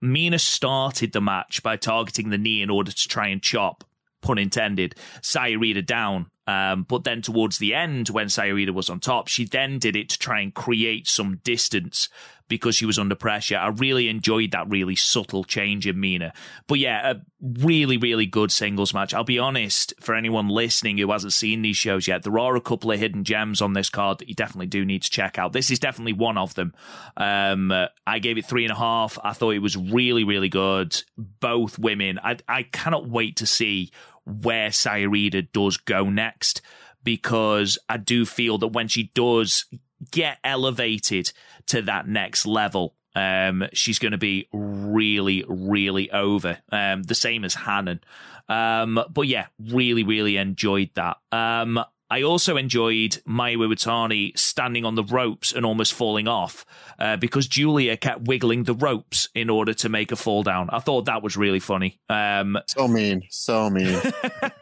Speaker 1: Mina started the match by targeting the knee in order to try and chop, pun intended, Saya down. Um, but then towards the end, when Saya was on top, she then did it to try and create some distance because she was under pressure. I really enjoyed that really subtle change in Mina. But yeah, a really, really good singles match. I'll be honest, for anyone listening who hasn't seen these shows yet, there are a couple of hidden gems on this card that you definitely do need to check out. This is definitely one of them. Um, I gave it three and a half. I thought it was really, really good. Both women. I, I cannot wait to see where Saya does go next because I do feel that when she does get elevated to that next level, um, she's going to be really, really over. Um, the same as Hanan. Um, but yeah, really, really enjoyed that. Um, I also enjoyed Mayu Iwatani standing on the ropes and almost falling off uh, because Giulia kept wiggling the ropes in order to make a fall down. I thought that was really funny. Um,
Speaker 2: so mean, so mean.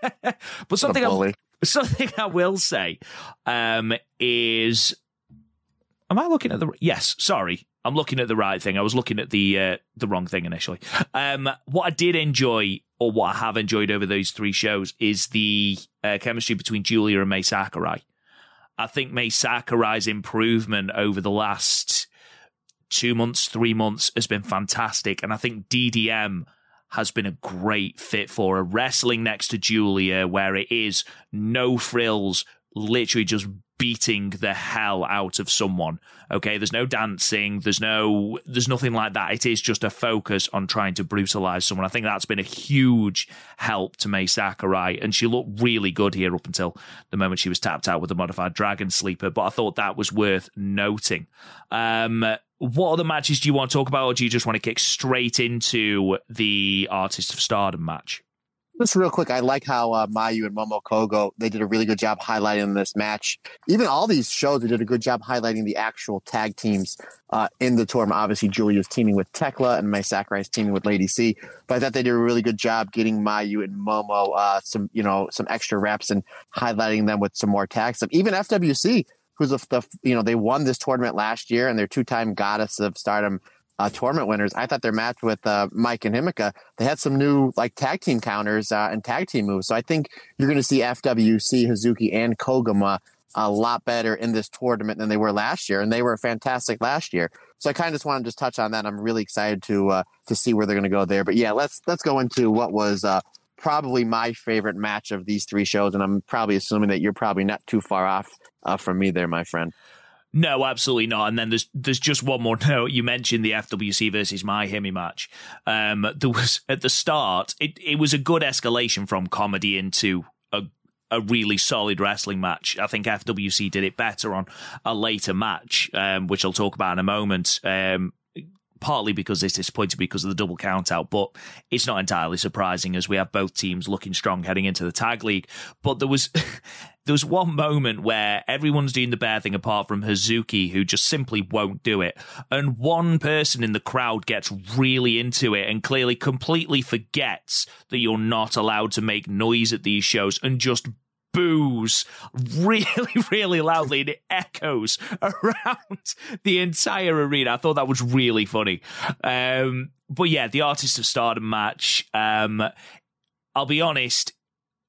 Speaker 1: but something I, something I will say um, is Am I looking at the? Yes, sorry, I'm looking at the right thing. I was looking at the uh, the wrong thing initially. Um, what I did enjoy, or what I have enjoyed over those three shows, is the uh, chemistry between Giulia and Mai Sakurai. I think Mai Sakurai's improvement over the last two months, three months has been fantastic, and I think DDM has been a great fit for her. Wrestling next to Giulia, where it is no frills, literally just beating the hell out of someone. Okay, there's no dancing, there's no there's nothing like that. It is just a focus on trying to brutalize someone. I think that's been a huge help to Mai Sakurai, and she looked really good here up until the moment she was tapped out with the modified Dragon Sleeper. But I thought that was worth noting. Um, what other matches do you want to talk about, or do you just want to kick straight into the Artist of Stardom match?
Speaker 2: Just real quick, I like how uh, Mayu and Momo Kohgo they did a really good job highlighting this match. Even all these shows, they did a good job highlighting the actual tag teams uh, in the tournament. Obviously, Giulia's teaming with Tekla and Mai Sakurai's teaming with Lady C. But I thought they did a really good job getting Mayu and Momo uh, some you know some extra reps and highlighting them with some more tag stuff. Even FWC, who's the, the you know they won this tournament last year and they're two time goddess of Stardom uh, tournament winners. I thought their match with uh, Maika and Himika, they had some new like tag team counters uh, and tag team moves. So I think you're going to see FWC, Hazuki, and Koguma a lot better in this tournament than they were last year, and they were fantastic last year. So I kind of just want to just touch on that. I'm really excited to uh, to see where they're going to go there. But yeah, let's let's go into what was uh, probably my favorite match of these three shows, and I'm probably assuming that you're probably not too far off uh, from me there, my friend.
Speaker 1: No, absolutely not. And then there's there's just one more note. You mentioned the FWC versus MaiHime match. Um, there was at the start, it, it was a good escalation from comedy into a a really solid wrestling match. I think FWC did it better on a later match, um, which I'll talk about in a moment. Um, partly because it's disappointed because of the double count out, but it's not entirely surprising as we have both teams looking strong heading into the tag league. But there was there was one moment where everyone's doing the bear thing apart from Hazuki, who just simply won't do it. And one person in the crowd gets really into it and clearly completely forgets that you're not allowed to make noise at these shows and just boos really, really loudly and it echoes around the entire arena. I thought that was really funny. Um, but yeah, the Artist of Stardom match, um, I'll be honest,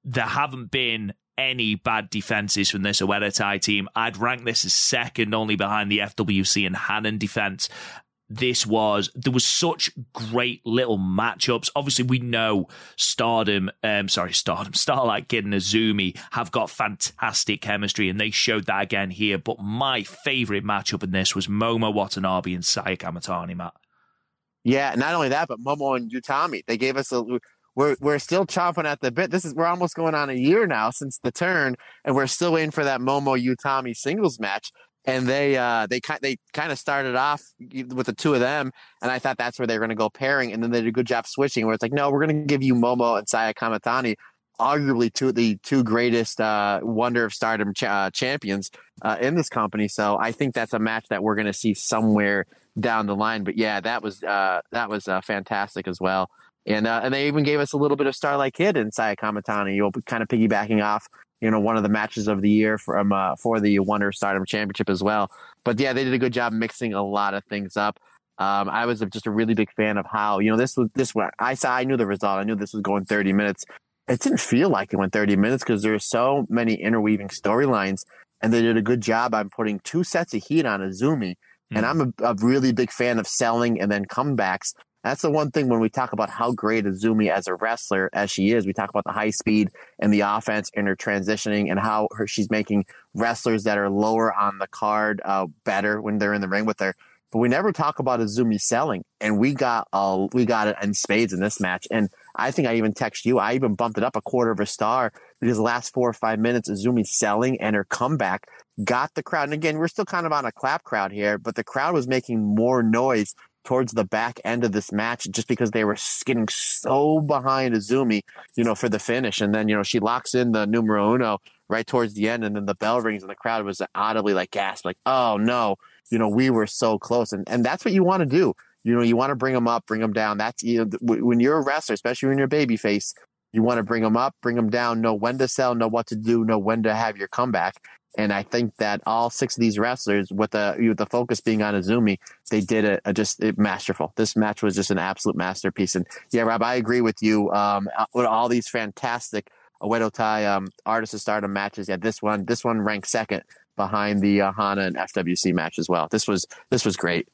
Speaker 1: there haven't been any bad defenses from this Oedo Tai team. I'd rank this as second only behind the FWC and Hanan defense this was there was such great little matchups. Obviously, we know Stardom, um, sorry, Stardom, Starlight Kid and Azumi have got fantastic chemistry, and they showed that again here. But my favorite matchup in this was Momo Watanabe and Saya Kamitani, Matt.
Speaker 2: Yeah, not only that, but Momo and Utami. They gave us a we're we're still chomping at the bit. This is we're almost going on a year now since the turn, and we're still waiting for that Momo Utami singles match. And they uh they kind they kind of started off with the two of them, and I thought that's where they were going to go pairing, and then they did a good job switching. Where it's like, no, we're going to give you Momo and Saya Kamitani, arguably two the two greatest uh, Wonder of Stardom ch- uh, champions uh, in this company. So I think that's a match that we're going to see somewhere down the line. But yeah, that was uh, that was uh, fantastic as well. And and they even gave us a little bit of Starlight Kid and Saya Kamitani, you know, kind of piggybacking off, you know, one of the matches of the year from uh, for the Wonder Stardom Championship as well. But yeah, they did a good job mixing a lot of things up. Um, I was just a really big fan of how you know this was this one. I saw I knew the result. I knew this was going 30 minutes. It didn't feel like it went 30 minutes because there's so many interweaving storylines, and they did a good job on putting two sets of heat on Azumi. Mm-hmm. And I'm a, a really big fan of selling and then comebacks. That's the one thing when we talk about how great Azumi as a wrestler as she is. We talk about the high speed and the offense and her transitioning and how her, she's making wrestlers that are lower on the card uh, better when they're in the ring with her. But we never talk about Azumi selling, and we got uh, we got it in spades in this match. And I think I even text you. I even bumped it up a quarter of a star because the last four or five minutes, Azumi selling and her comeback got the crowd. And again, we're still kind of on a clap crowd here, but the crowd was making more noise towards the back end of this match just because they were getting so behind Azumi, you know, for the finish. And then, you know, she locks in the numero uno right towards the end and then the bell rings and the crowd was audibly like gasp, like, oh no, you know, we were so close. And, and that's what you want to do. You know, you want to bring them up, bring them down. That's, you know, when you're a wrestler, especially when you're a baby face, you want to bring them up, bring them down, know when to sell, know what to do, know when to have your comeback. And I think that all six of these wrestlers, with the with the focus being on Azumi, they did it a just it, masterful. This match was just an absolute masterpiece. And yeah, Rob, I agree with you. Um, with all these fantastic Oedo Tai um, Artist of Stardom matches, yeah, this one this one ranked second behind the uh, Hana and FWC match as well. This was this was great.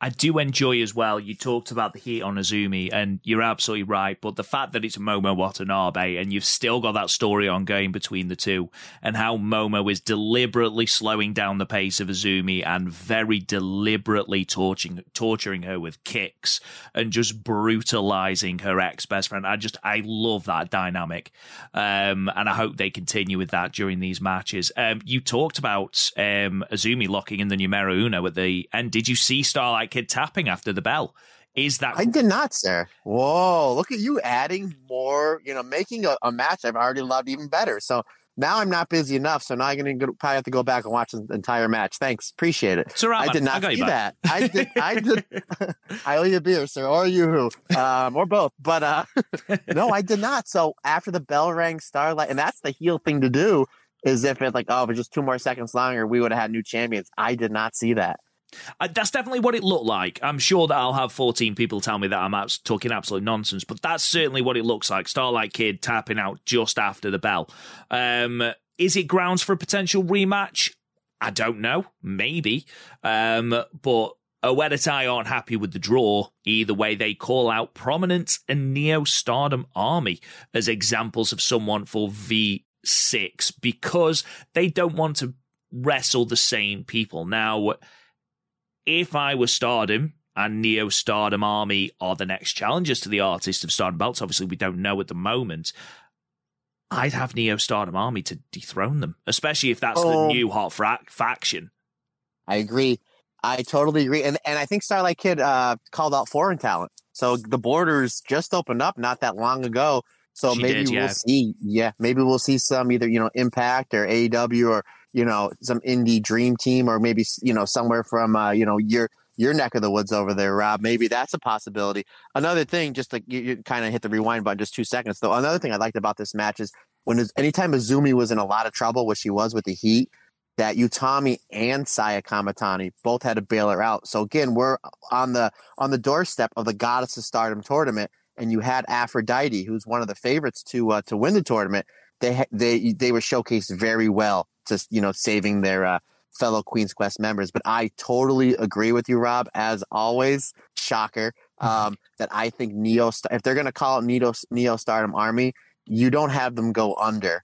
Speaker 1: I do enjoy as well. You talked about the heat on Azumi, and you're absolutely right. But the fact that it's Momo Watanabe, and you've still got that story ongoing between the two, and how Momo is deliberately slowing down the pace of Azumi and very deliberately torturing torturing her with kicks and just brutalizing her ex best friend. I just I love that dynamic, um, and I hope they continue with that during these matches. Um, you talked about um, Azumi locking in the numero uno at the end. Did you see Starlight Kid tapping after the bell. Is that
Speaker 2: I did not, sir. Whoa, look at you adding more, you know, making a, a match I've already loved even better. So now I'm not busy enough, so now I'm going to probably have to go back and watch the entire match. Thanks, appreciate it.
Speaker 1: Sir,
Speaker 2: I did not see that. I did. I did. I owe you a beer, sir, or you who, um, or both. But uh, no, I did not. So after the bell rang, Starlight, and that's the heel thing to do. Is if it's like, oh, if it's just two more seconds longer, we would have had new champions. I did not see that.
Speaker 1: Uh, that's definitely what it looked like. I'm sure that I'll have 14 people tell me that I'm abs- talking absolute nonsense, but that's certainly what it looks like. Starlight Kid tapping out just after the bell. Um, is it grounds for a potential rematch? I don't know. Maybe. Um, but Oedo Tai aren't happy with the draw. Either way, they call out Prominence and Neo Stardom Army as examples of someone for V6 because they don't want to wrestle the same people. Now, if I were Stardom and Neo Stardom Army are the next challengers to the Artist of Stardom belts, obviously we don't know at the moment. I'd have Neo Stardom Army to dethrone them, especially if that's oh, the new hot faction.
Speaker 2: I agree. I totally agree, and and I think Starlight Kid uh, called out foreign talent. So the borders just opened up not that long ago. So
Speaker 1: she
Speaker 2: maybe
Speaker 1: did,
Speaker 2: we'll see. Yeah, maybe we'll see some either you know Impact or AEW or you know some indie dream team or maybe you know somewhere from uh, you know your your neck of the woods over there, Rob. Maybe that's a possibility. Another thing, just like you, you kind of hit the rewind button just two seconds though. Another thing I liked about this match is when anytime Azumi was in a lot of trouble, which she was with the Heat, that Utami and Saya Kamitani both had to bail her out. So again, we're on the on the doorstep of the Goddess of Stardom tournament, and you had Aphrodite, who's one of the favorites to uh, to win the tournament. They they they were showcased very well, to you know saving their uh, fellow Queen's Quest members. But I totally agree with you, Rob. As always, shocker. Um, that I think Neo, if they're going to call it Neo, Neo Stardom Army, you don't have them go under,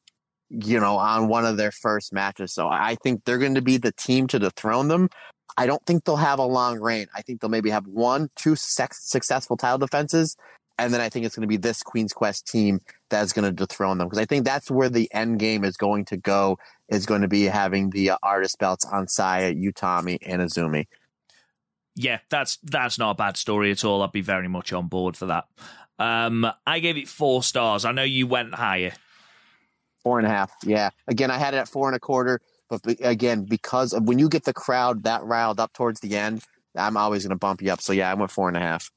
Speaker 2: you know, on one of their first matches. So I think they're going to be the team to dethrone them. I don't think they'll have a long reign. I think they'll maybe have one, two sex- successful title defenses. And then I think it's going to be this Queen's Quest team that's going to dethrone them because I think that's where the end game is going to go. Is going to be having the uh, artist belts on Saya, Utami, and Azumi.
Speaker 1: Yeah, that's that's not a bad story at all. I'd be very much on board for that. Um, I gave it four stars. I know you went higher.
Speaker 2: Four and a half. Yeah. Again, I had it at four and a quarter, but be, again, because of when you get the crowd that riled up towards the end, I'm always going to bump you up. So yeah, I went four and a half.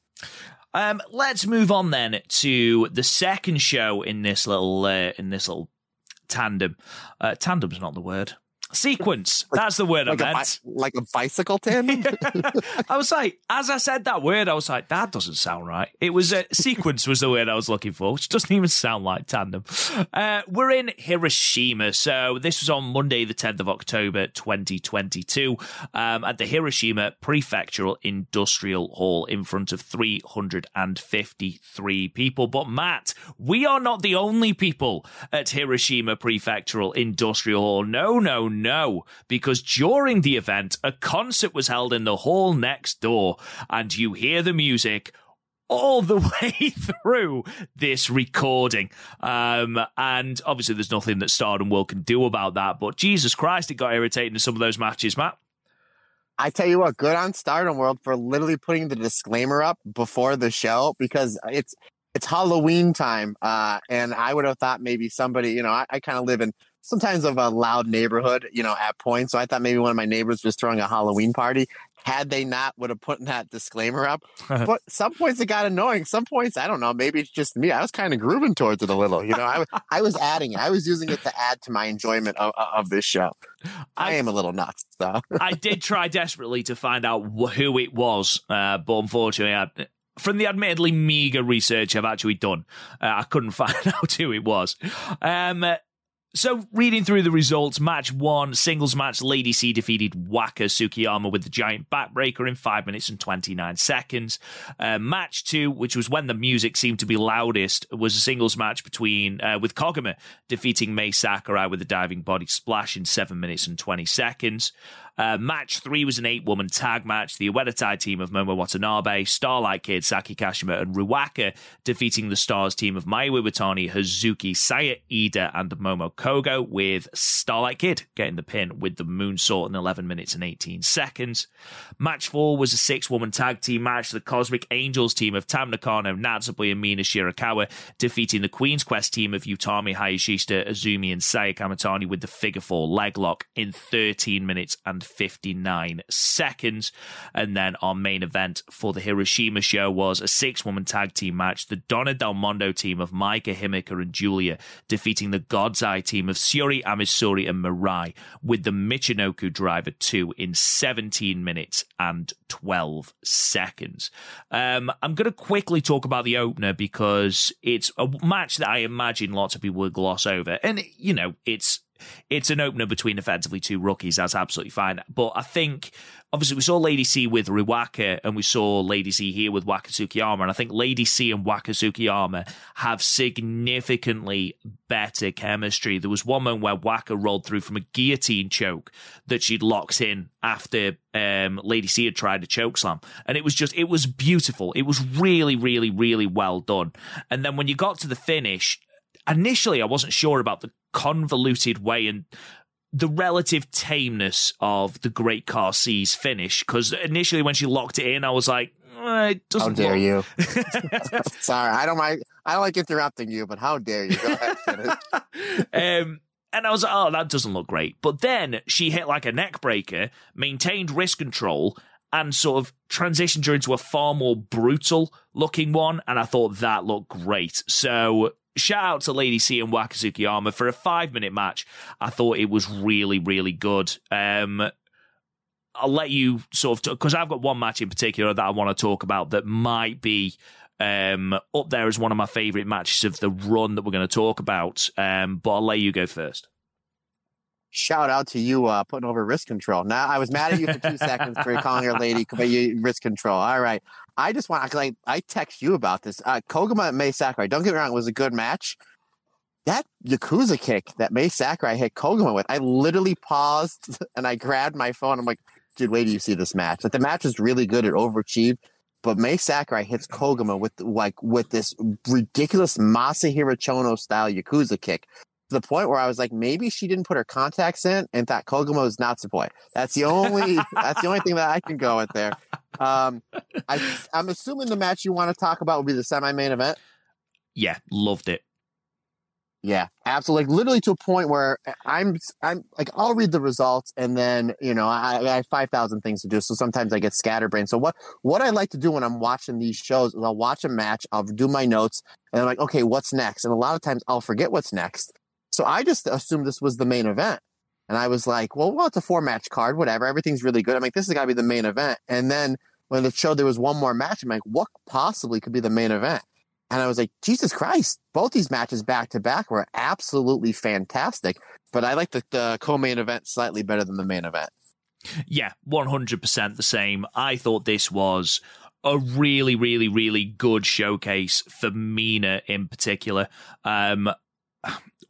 Speaker 1: Um, let's move on then to the second show in this little uh, in this little tandem. Uh, tandem's not the word sequence. That's the word
Speaker 2: like
Speaker 1: I meant.
Speaker 2: Bi- like a bicycle tandem.
Speaker 1: I was like, as I said that word, I was like, that doesn't sound right. It was a uh, sequence was the word I was looking for, which doesn't even sound like tandem. Uh, we're in Hiroshima, so this was on Monday, the 10th of October, 2022, um, at the Hiroshima Prefectural Industrial Hall in front of 353 people. But Matt, we are not the only people at Hiroshima Prefectural Industrial Hall. No, no, no, because during the event, a concert was held in the hall next door, and you hear the music all the way through this recording. Um, and obviously, there's nothing that Stardom World can do about that, but Jesus Christ, it got irritating in some of those matches, Matt.
Speaker 2: I tell you what, good on Stardom World for literally putting the disclaimer up before the show because it's it's Halloween time, uh, and I would have thought maybe somebody, you know, I, I kind of live in sometimes of a loud neighborhood, you know, at points. So I thought maybe one of my neighbors was throwing a Halloween party. Had they not, would have put that disclaimer up. but some points it got annoying. Some points, I don't know. Maybe it's just me. I was kind of grooving towards it a little. You know, I, I was adding it. I was using it to add to my enjoyment of, of this show. I, I am a little nuts, though.
Speaker 1: I did try desperately to find out who it was, uh, but unfortunately, I, from the admittedly meager research I've actually done, uh, I couldn't find out who it was. Um, so, reading through the results, match one, singles match, Lady C defeated Waka Tsukiyama with the giant backbreaker in 5 minutes and 29 seconds. Uh, match two, which was when the music seemed to be loudest, was a singles match between uh, with Koguma defeating Mai Sakurai with a diving body splash in 7 minutes and 20 seconds. Uh, match three was an eight woman tag match. The Oedo Tai team of Momo Watanabe, Starlight Kid, Saki Kashima, and Ruaka defeating the Stars team of Mayu Iwatani, Hazuki, Saya Iida, and Momo Kohgo, with Starlight Kid getting the pin with the moonsault in 11 minutes and 18 seconds. Match four was a six woman tag team match. The Cosmic Angels team of Tam Nakano, Natsupoi, and Mina Shirakawa defeating the Queen's Quest team of Utami Hayashishita, Azumi, and Saya Kamitani with the figure four leg lock in 13 minutes and 59 seconds. And then our main event for the Hiroshima show was a six woman tag team match. The Donna Del Mondo team of Maika Himika and Giulia defeating the God's Eye team of Syuri Ami Sohrei and Mirai with the Michinoku Driver 2 in 17 minutes and 12 seconds. Um, I'm going to quickly talk about the opener because it's a match that I imagine lots of people will gloss over. And, you know, it's it's an opener between effectively two rookies. That's absolutely fine. But I think, obviously, we saw Lady C with Ruaka and we saw Lady C here with Waka Tsukiyama. And I think Lady C and Waka Tsukiyama have significantly better chemistry. There was one moment where Waka rolled through from a guillotine choke that she'd locked in after um, Lady C had tried a choke slam. And it was just, it was beautiful. It was really, really, really well done. And then when you got to the finish, initially I wasn't sure about the convoluted way and the relative tameness of the Great Car C's finish. Because initially, when she locked it in, I was like, eh, it doesn't.
Speaker 2: How dare
Speaker 1: look-
Speaker 2: you? Sorry, I don't mind. I don't like interrupting you, but how dare you? Go ahead, finish.
Speaker 1: um, and I was like, oh, that doesn't look great. But then she hit like a neck breaker, maintained wrist control, and sort of transitioned her into a far more brutal looking one. And I thought that looked great. So shout out to Lady C and Waka Tsukiyama for a five minute match. I thought it was really, really good. Um, I'll let you sort of because I've got one match in particular that I want to talk about that might be um, up there as one of my favorite matches of the run that we're going to talk about. Um, but I'll let you go first.
Speaker 2: Shout out to you uh, putting over wrist control. Now I was mad at you for two seconds for calling her lady, but you wrist control. All right. I just want like I text you about this. Uh, Koguma and Mai Sakurai. Don't get me wrong, it was a good match. That Yakuza kick that Mai Sakurai hit Koguma with, I literally paused and I grabbed my phone. I'm like, dude, wait do you see this match. Like the match was really good. It overachieved. But Mai Sakurai hits Koguma with like with this ridiculous Masahiro Chono style Yakuza kick to the point where I was like, maybe she didn't put her contacts in and thought Koguma was Natsupoi. That's the only that's the only thing that I can go with there. Um, I, I'm assuming the match you want to talk about will be the semi-main event.
Speaker 1: Yeah, loved it.
Speaker 2: Yeah, absolutely. Like literally to a point where I'm, I'm like, I'll read the results and then, you know, I, I have 5,000 things to do. So sometimes I get scatterbrained. So what, what I like to do when I'm watching these shows is I'll watch a match, I'll do my notes and I'm like, okay, what's next? And a lot of times I'll forget what's next. So I just assumed this was the main event. And I was like, well, well, it's a four match card, whatever. Everything's really good. I'm like, this has got to be the main event. And then when it showed there was one more match, I'm like, what possibly could be the main event? And I was like, Jesus Christ, both these matches back to back were absolutely fantastic. But I like the, the co main event slightly better than the main event.
Speaker 1: Yeah, 100% the same. I thought this was a really, really, really good showcase for Mina in particular. Um,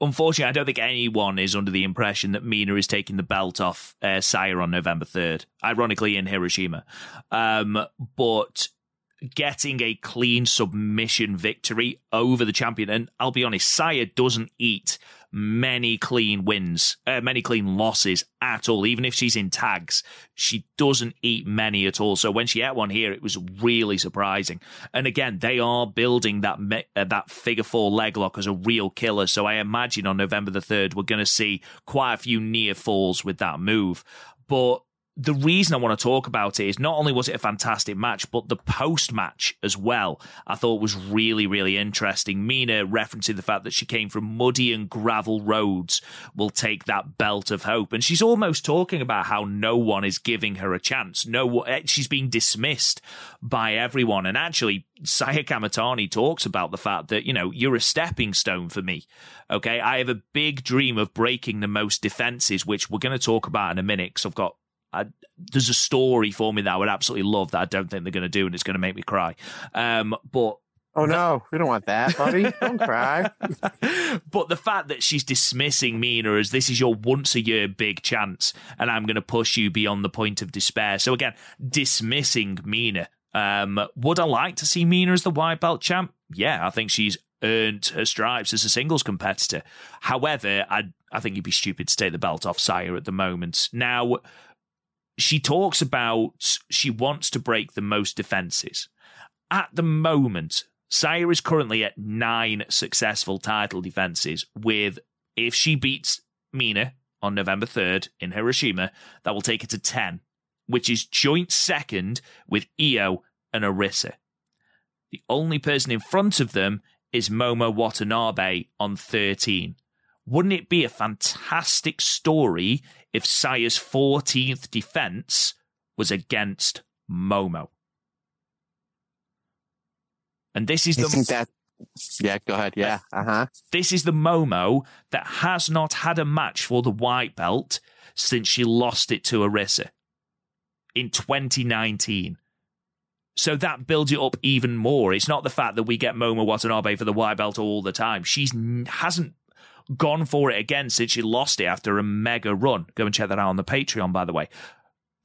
Speaker 1: unfortunately, I don't think anyone is under the impression that Mina is taking the belt off uh, Saya on November 3rd, ironically in Hiroshima. Um, but getting a clean submission victory over the champion, and I'll be honest, Saya doesn't eat many clean wins, uh, many clean losses at all. Even if she's in tags, she doesn't eat many at all. So when she ate one here, it was really surprising. And again, they are building that uh, that figure four leg lock as a real killer. So I imagine on November the third, we're going to see quite a few near falls with that move. But the reason I want to talk about it is not only was it a fantastic match, but the post match as well, I thought was really, really interesting. Mina referencing the fact that she came from muddy and gravel roads will take that belt of hope. And she's almost talking about how no one is giving her a chance. No, eh, she's being dismissed by everyone. And actually, Saya Kamitani talks about the fact that, you know, you're a stepping stone for me. Okay. I have a big dream of breaking the most defenses, which we're going to talk about in a minute because I've got I, there's a story for me that I would absolutely love that I don't think they're going to do, and it's going to make me cry. Um, but
Speaker 2: Oh no, we don't want that, buddy. don't cry.
Speaker 1: but the fact that she's dismissing Mina as this is your once a year big chance, and I'm going to push you beyond the point of despair. So again, dismissing Mina. Um, would I like to see Mina as the white belt champ? Yeah, I think she's earned her stripes as a singles competitor. However, I I think you'd be stupid to take the belt off Saya at the moment. Now, she talks about she wants to break the most defenses. At the moment, Saya is currently at nine successful title defenses, with if she beats Mina on November 3rd in Hiroshima, that will take her to 10, which is joint second with Io and Arisa. The only person in front of them is Momo Watanabe on 13. Wouldn't it be a fantastic story if Saya's 14th defense was against Momo? And this is
Speaker 2: I
Speaker 1: the
Speaker 2: think that. Yeah, go ahead. Yeah, uh huh.
Speaker 1: this is the Momo that has not had a match for the white belt since she lost it to Arisa in 2019. So that builds it up even more. It's not the fact that we get Momo Watanabe for the white belt all the time. She's hasn't gone for it again since she lost it after a mega run. Go and check that out on the Patreon, by the way.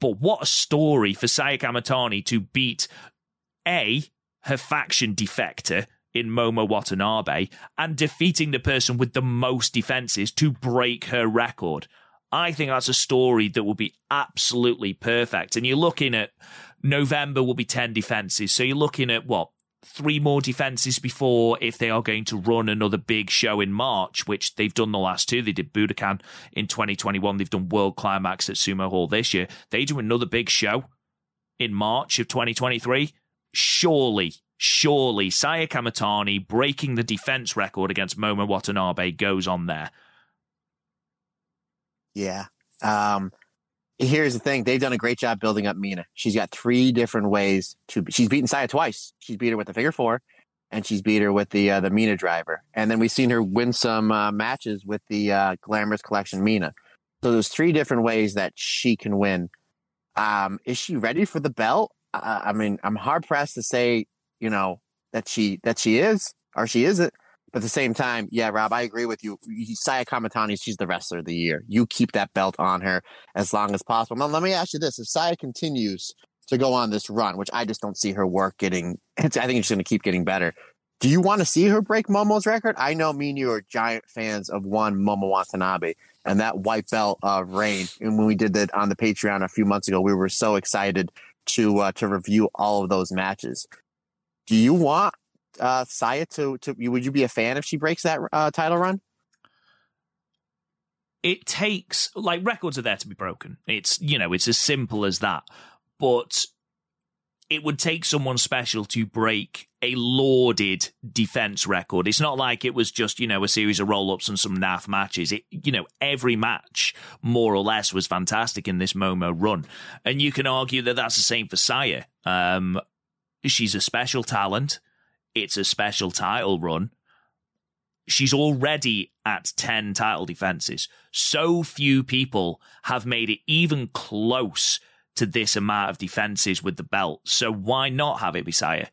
Speaker 1: But what a story for Saya Kamitani to beat A, her faction defector in Momo Watanabe, and defeating the person with the most defenses to break her record. I think that's a story that will be absolutely perfect. And you're looking at November will be 10 defenses. So you're looking at what? Three more defenses before if they are going to run another big show in March, which they've done the last two. They did Budokan in 2021. They've done World Climax at Sumo Hall this year. They do another big show in March of 2023. Surely, surely Saya Kamitani breaking the defense record against Momo Watanabe goes on there.
Speaker 2: Yeah. Um, here's the thing: they've done a great job building up Mina. She's got three different ways to. She's beaten Saya twice. She's beat her with the figure four, and she's beat her with the uh, the Mina driver. And then we've seen her win some uh, matches with the uh, Glamorous Collection Mina. So there's three different ways that she can win. Um, is she ready for the belt? I mean, I'm hard pressed to say, you know, that she that she is or she isn't. But at the same time, yeah, Rob, I agree with you. Saya Kamitani, she's the wrestler of the year. You keep that belt on her as long as possible. Now, let me ask you this: If Saya continues to go on this run, which I just don't see her work getting, I think it's going to keep getting better. Do you want to see her break Momo's record? I know me and you are giant fans of one Momo Watanabe and that white belt uh, reign. And when we did that on the Patreon a few months ago, we were so excited to uh, to review all of those matches. Do you want uh, Saya to to would you be a fan if she breaks that uh, title run?
Speaker 1: It takes like records are there to be broken. It's you know it's as simple as that. But it would take someone special to break a lauded defense record. It's not like it was just, you know, a series of roll ups and some naff matches. It, you know, every match, more or less, was fantastic in this Momo run. And you can argue that that's the same for Saya. Um, she's a special talent. It's a special title run. She's already at 10 title defenses. So few people have made it even close to this amount of defenses with the belt. So why not have it be Saya?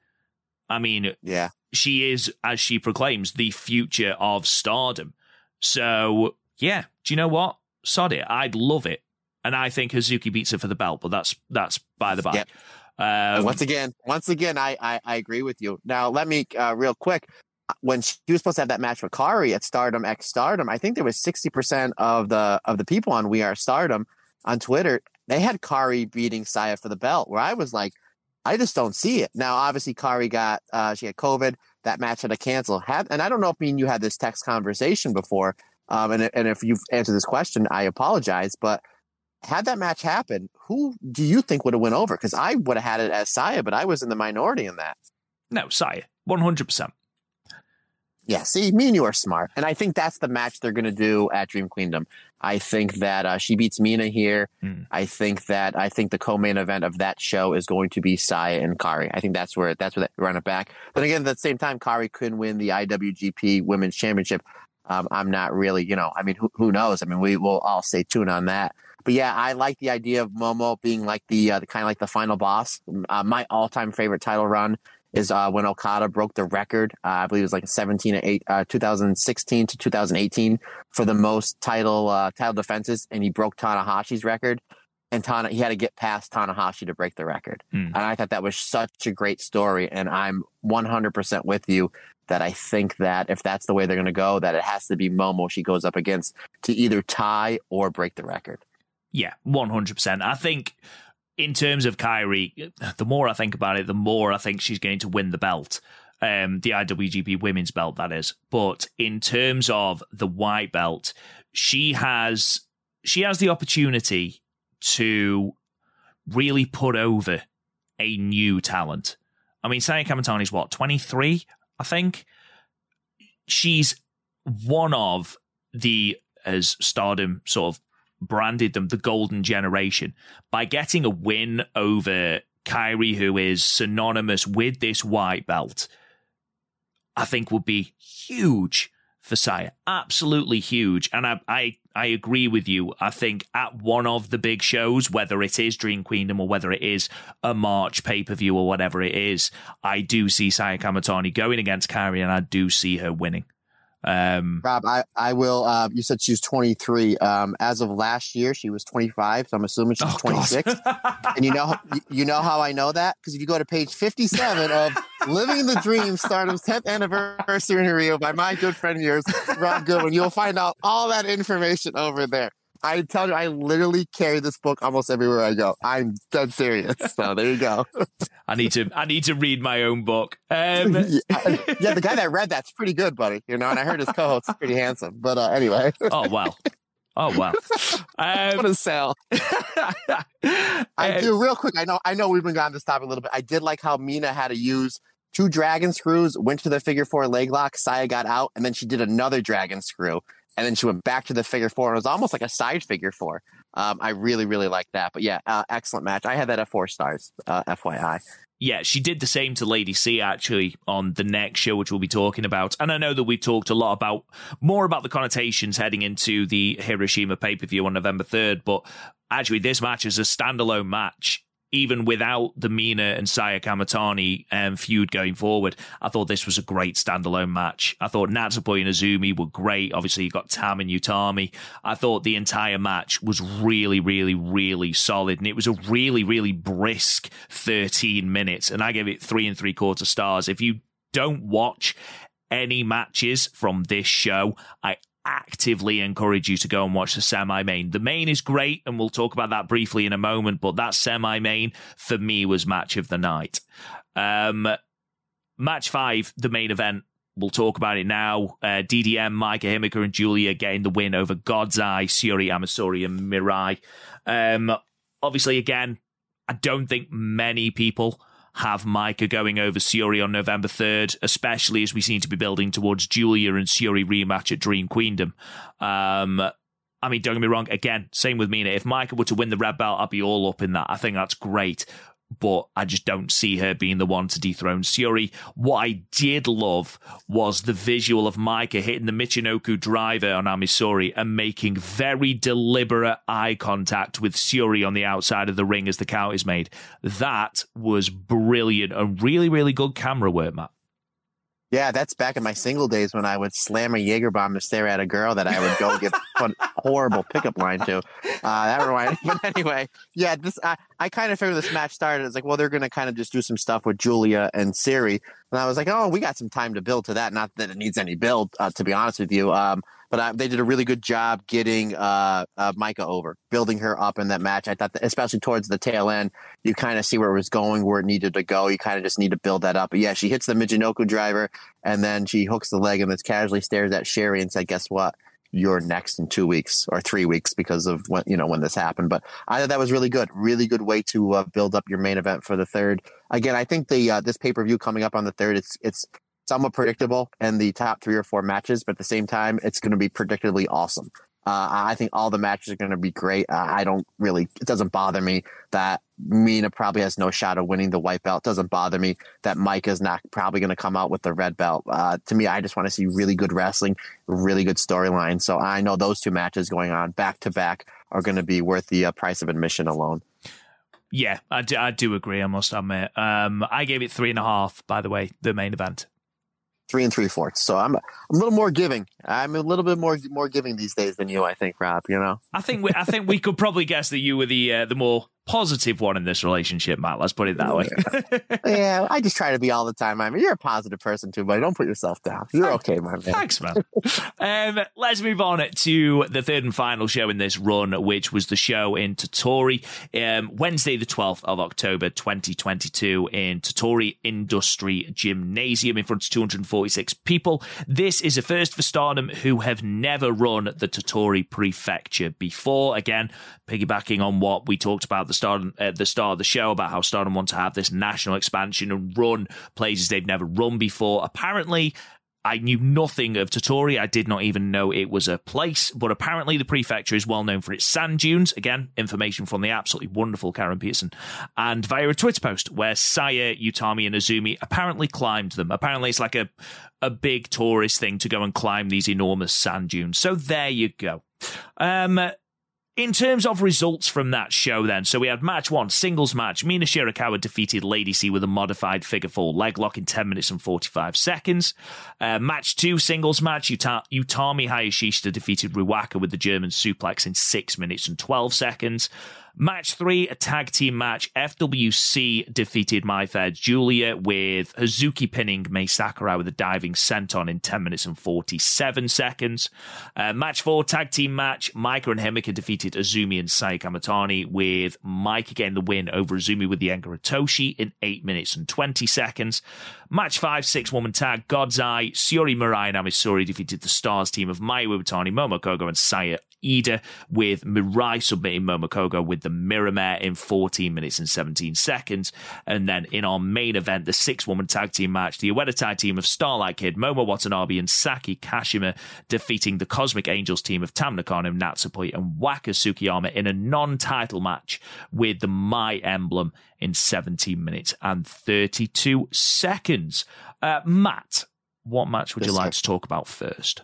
Speaker 1: I mean,
Speaker 2: yeah,
Speaker 1: she is, as she proclaims, the future of stardom. So yeah, do you know what? Sod it. I'd love it, and I think Hazuki beats her for the belt. But that's that's by the by.
Speaker 2: Yep.
Speaker 1: Um,
Speaker 2: once again, once again, I, I, I agree with you. Now, let me uh, real quick. When she was supposed to have that match with Kairi at Stardom X Stardom, I think there was sixty percent of the of the people on We Are Stardom on Twitter they had Kairi beating Saya for the belt, where I was like, I just don't see it. Now, obviously, Kairi got uh, she had COVID. That match had to cancel. Had and I don't know if me and you had this text conversation before. Um, and and if you've answered this question, I apologize. But had that match happen, who do you think would have went over? Because I would have had it as Saya, but I was in the minority in that.
Speaker 1: No, Saya, one hundred percent.
Speaker 2: Yeah, see, me and you are smart, and I think that's the match they're going to do at Dream Queendom. I think that uh, she beats Mina here. Mm. I think that I think the co-main event of that show is going to be Saya and Kairi. I think that's where that's where they run it back. But again, at the same time, Kairi could win the IWGP Women's Championship. Um, I'm not really, you know, I mean, who, who knows? I mean, we will all stay tuned on that. But yeah, I like the idea of Momo being like the, uh, the kind of like the final boss. Uh, my all time favorite title run is uh, when Okada broke the record. Uh, I believe it was like 17 8, uh, 2016 to 2018 for the most title uh, title defenses, and he broke Tanahashi's record. And Tana, he had to get past Tanahashi to break the record.
Speaker 1: Hmm.
Speaker 2: And I thought that was such a great story. And I'm 100% with you that I think that if that's the way they're going to go, that it has to be Momo she goes up against to either tie or break the record.
Speaker 1: Yeah, 100%. I think in terms of Kairi, the more I think about it, the more I think she's going to win the belt. Um, the IWGP women's belt, that is. But in terms of the white belt, she has she has the opportunity to really put over a new talent. I mean, Saya is what, 23, I think? She's one of the, as Stardom sort of branded them, the golden generation. By getting a win over Kairi, who is synonymous with this white belt, I think would be huge for Saya. Absolutely huge. And I, I, I agree with you. I think at one of the big shows, whether it is Dream Queendom or whether it is a March pay per view or whatever it is, I do see Saya Kamitani going against Kairi and I do see her winning. Um,
Speaker 2: Rob, I, I will. Uh, you said she was 23. Um, as of last year, she was 25. So I'm assuming she's
Speaker 1: Oh,
Speaker 2: 26. and you know, you know how I know that because if you go to page 57 of "Living the Dream: Stardom's 10th Anniversary in Review" by my good friend of yours, Rob Goodwin, you'll find out all that information over there. I tell you, I literally carry this book almost everywhere I go. I'm dead serious. So there you go.
Speaker 1: I need to I need to read my own book. Um,
Speaker 2: yeah, yeah, the guy that read that's pretty good, buddy. You know, and I heard his co-host is pretty handsome. But uh, anyway,
Speaker 1: oh wow. Oh
Speaker 2: what
Speaker 1: Um,
Speaker 2: a sell. I
Speaker 1: uh,
Speaker 2: do real quick. I know I know we've been on this topic a little bit. I did like how Mina had to use two dragon screws, went to the figure four leg lock, Saya got out, and then she did another dragon screw, and then she went back to the figure four. And it was almost like a side figure four. Um, I really, really like that. But yeah, uh, excellent match. I had that at four stars, uh, FYI.
Speaker 1: yeah, she did the same to Lady C actually on the next show, which we'll be talking about. And I know that we've talked a lot about more about the connotations heading into the Hiroshima pay per view on November 3rd, but actually, this match is a standalone match. Even without the Mina and Saya Kamitani um, feud going forward, I thought this was a great standalone match. I thought Natsupoi and Azumi were great. Obviously, you got Tam and Utami. I thought the entire match was really, really, really solid. And it was a really, really brisk 13 minutes. And I gave it three and three quarter stars. If you don't watch any matches from this show, I actively encourage you to go and watch the semi main. The main is great, and we'll talk about that briefly in a moment, but that semi main for me was match of the night. Um, match five, the main event. We'll talk about it now. Uh, DDM, Maika Himeka, and Giulia getting the win over God's Eye, Syuri Amasori, and Mirai. Um, obviously, again, I don't think many people have Maika going over Syuri on November 3rd, especially as we seem to be building towards Giulia and Syuri rematch at Dream Queendom. Um, I mean, don't get me wrong, again, same with Mina. If Maika were to win the red belt, I'd be all up in that. I think that's great. But I just don't see her being the one to dethrone Syuri. What I did love was the visual of Maika hitting the Michinoku driver on Ami Sohrei and making very deliberate eye contact with Syuri on the outside of the ring as the count is made. That was brilliant and really, really good camera work, Matt.
Speaker 2: Yeah, that's back in my single days when I would slam a Jaeger bomb to stare at a girl that I would go get a horrible pickup line to. Uh, that reminded me. But anyway, yeah, this I, I kind of figured this match started. It's like, well, they're going to kind of just do some stuff with Giulia and Syuri. And I was like, oh, we got some time to build to that. Not that it needs any build, uh, to be honest with you. Um, but uh, they did a really good job getting uh, uh, Maika over, building her up in that match. I thought, that, especially towards the tail end, you kind of see where it was going, where it needed to go. You kind of just need to build that up. But yeah, she hits the Michinoku driver, and then she hooks the leg and then casually stares at Syuri and said, "Guess what? You're next in two weeks or three weeks because of when you know when this happened." But I thought that was really good, really good way to uh, build up your main event for the third. Again, I think the uh, this pay per view coming up on the third, it's it's somewhat predictable in the top three or four matches, but at the same time, it's going to be predictably awesome. Uh, I think all the matches are going to be great. Uh, I don't really, it doesn't bother me that Mina probably has no shot of winning the white belt. It doesn't bother me that Maika's not probably going to come out with the red belt. Uh, to me, I just want to see really good wrestling, really good storyline. So I know those two matches going on back to back are going to be worth the uh, price of admission alone.
Speaker 1: Yeah, I do, I do agree. I must admit. Um, I gave it three and a half. By the way, the main event
Speaker 2: three and three fourths. So I'm, I'm a little more giving. I'm a little bit more more giving these days than you, I think, Rob. You know,
Speaker 1: I think we, I think we could probably guess that you were the uh, the more positive one in this relationship, Matt. Let's put it that way.
Speaker 2: yeah, I just try to be all the time. I mean, you're a positive person too, but don't put yourself down. You're okay, my man.
Speaker 1: Thanks, man. um, let's move on to the third and final show in this run, which was the show in Tottori, um, Wednesday, the 12th of October, 2022, in Tottori Industry Gymnasium in front of 246 people. This is a first for Stardom who have never run the Tottori Prefecture before. Again, piggybacking on what we talked about the at the start of the show about how Stardom want to have this national expansion and run places they've never run before. Apparently, I knew nothing of Tottori. I did not even know it was a place, but apparently the prefecture is well known for its sand dunes. Again, information from the absolutely wonderful Karen Peterson. And via a Twitter post where Saya, Utami, and Azumi apparently climbed them. Apparently it's like a, a big tourist thing to go and climb these enormous sand dunes. So there you go. Um, in terms of results from that show, then, so we had match one, singles match. Mina Shirakawa defeated Lady C with a modified figure four leg lock in 10 minutes and 45 seconds. Uh, match two, singles match. Uta- Utami Hayashishita defeated Ruaka with the German suplex in 6 minutes and 12 seconds. Match three, a tag team match. FWC defeated My Fair Giulia with Hazuki pinning Mai Sakurai with a diving senton in 10 minutes and 47 seconds. Uh, match four, tag team match. Maika and Himeka defeated Azumi and Saya Kamitani with Maika getting the win over Azumi with the Enga Toshi in 8 minutes and 20 seconds. Match five, six woman tag. God's Eye, Syuri Mirai and Ami Sohrei defeated the Stars team of Mayu Iwatani, Momo Kohgo, and Saya Iida, with Mirai submitting Momo Kohgo with the Mirror Mare in 14 minutes and 17 seconds. And then in our main event, the six woman tag team match, the Oedo Tai tag team of Starlight Kid, Momo Watanabe, and Saki Kashima defeating the Cosmic Angels team of Tam Nakano, Natsupoi, and Waka Tsukiyama in a non title match with the My Emblem in 17 minutes and 32 seconds. Uh, Matt, what match would you like to talk about first?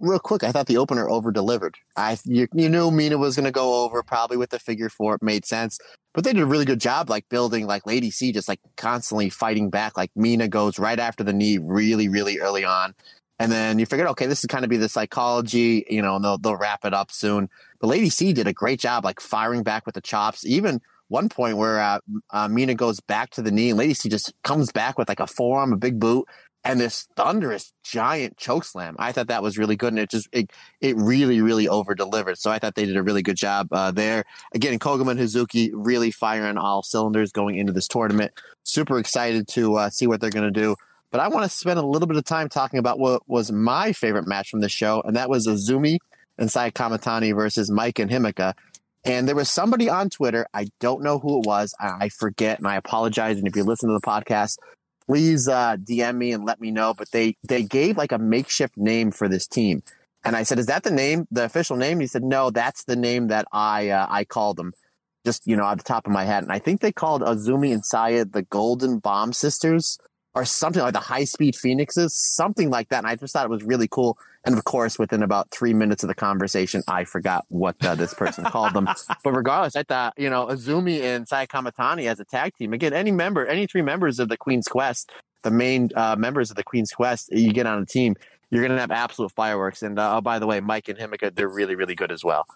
Speaker 2: Real quick, I thought the opener over delivered. I you, you knew Mina was going to go over probably with the figure four. It made sense, but they did a really good job, like building like Lady C, just like constantly fighting back. Like Mina goes right after the knee, really, really early on, and then you figured, okay, this is kind of be the psychology, you know, and they'll they'll wrap it up soon. But Lady C did a great job, like firing back with the chops, even one point where uh, uh, Mina goes back to the knee and Lady C just comes back with like a forearm, a big boot, and this thunderous giant choke slam. I thought that was really good, and it just it it really really over delivered. So I thought they did a really good job uh, there. Again, Koguma and Hazuki really firing all cylinders going into this tournament. Super excited to uh, see what they're going to do. But I want to spend a little bit of time talking about what was my favorite match from the show, and that was Azumi and Sai Kamitani versus Mike and Himeka. And there was somebody on Twitter, I don't know who it was, I forget, and I apologize. And if you listen to the podcast, please uh, DM me and let me know. But they they gave like a makeshift name for this team, and I said, "Is that the name, the official name?" he said, "No, that's the name that I uh, I called them." Just you know, at the top of my head, and I think they called Azumi and Sayed the Golden Bomb Sisters or something like the high speed phoenixes, something like that. And I just thought it was really cool. And of course, within about three minutes of the conversation, I forgot what uh, this person called them. But regardless, I thought, you know, Azumi and Sai Kamitani as a tag team, again, any member, any three members of the Queen's Quest, the main uh, members of the Queen's Quest, you get on a team, you're going to have absolute fireworks. And uh, oh, by the way, Mike and Himeka, they're really, really good as well.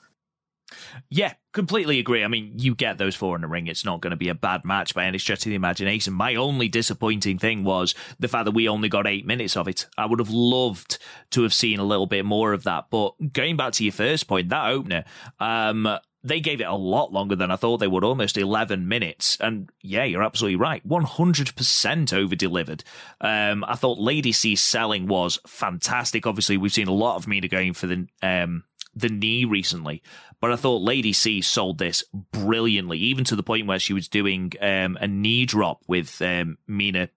Speaker 1: Yeah, completely agree. I mean, you get those four in the ring. It's not going to be a bad match by any stretch of the imagination. My only disappointing thing was the fact that we only got eight minutes of it. I would have loved to have seen a little bit more of that. But going back to your first point, that opener, um, they gave it a lot longer than I thought they would, almost 11 minutes. And yeah, you're absolutely right. 100% over delivered. Um, I thought Lady C's selling was fantastic. Obviously, we've seen a lot of Mina going for the, um, the knee recently, but I thought Lady C sold this brilliantly, even to the point where she was doing um, a knee drop with um, Mina